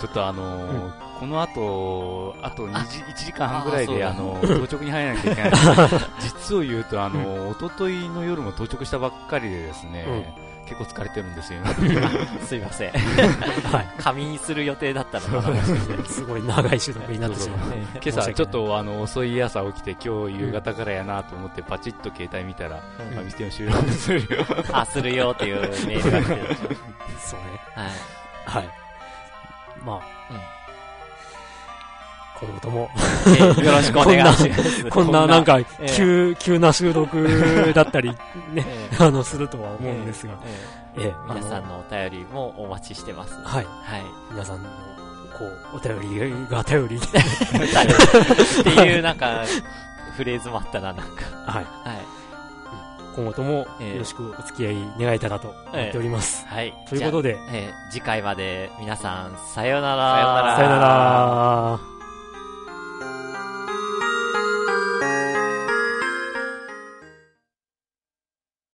ちょっとあのーこの後、あと2時、1時間半ぐらいで、ああの、当直に入らなきゃいけない。<laughs> 実を言うと、あの、一昨日の夜も到着したばっかりでですね、結構疲れてるんですよ。<laughs> すいません。<laughs> はい。仮眠する予定だったのかな。すごい長い収録になってしまう。今申し訳ない朝ちょっとあの遅い朝起きて今日夕方からやなと思ってパチッと携帯見たら、うんファミステの収録するよ。<laughs> あ、するよっていうメールが来て。そうね。はい。はい。まあ、今後とも、えーよろしくお願いします。<laughs> こんななんか、ええ急、急な収録だったり、ね、えあの、するとは思うんですが、えーええ、あの皆さんのお便りもお待ちしてます。はい。はい。皆さんの、こう、お便りが頼り、<laughs> っていうなんか、フレーズもあったな、なんか。はい。はい。今後ともええよろしくお付き合い願えたらと思っております。はい。ということで、えー次回まで皆さん、さようなら。さようならさよなら。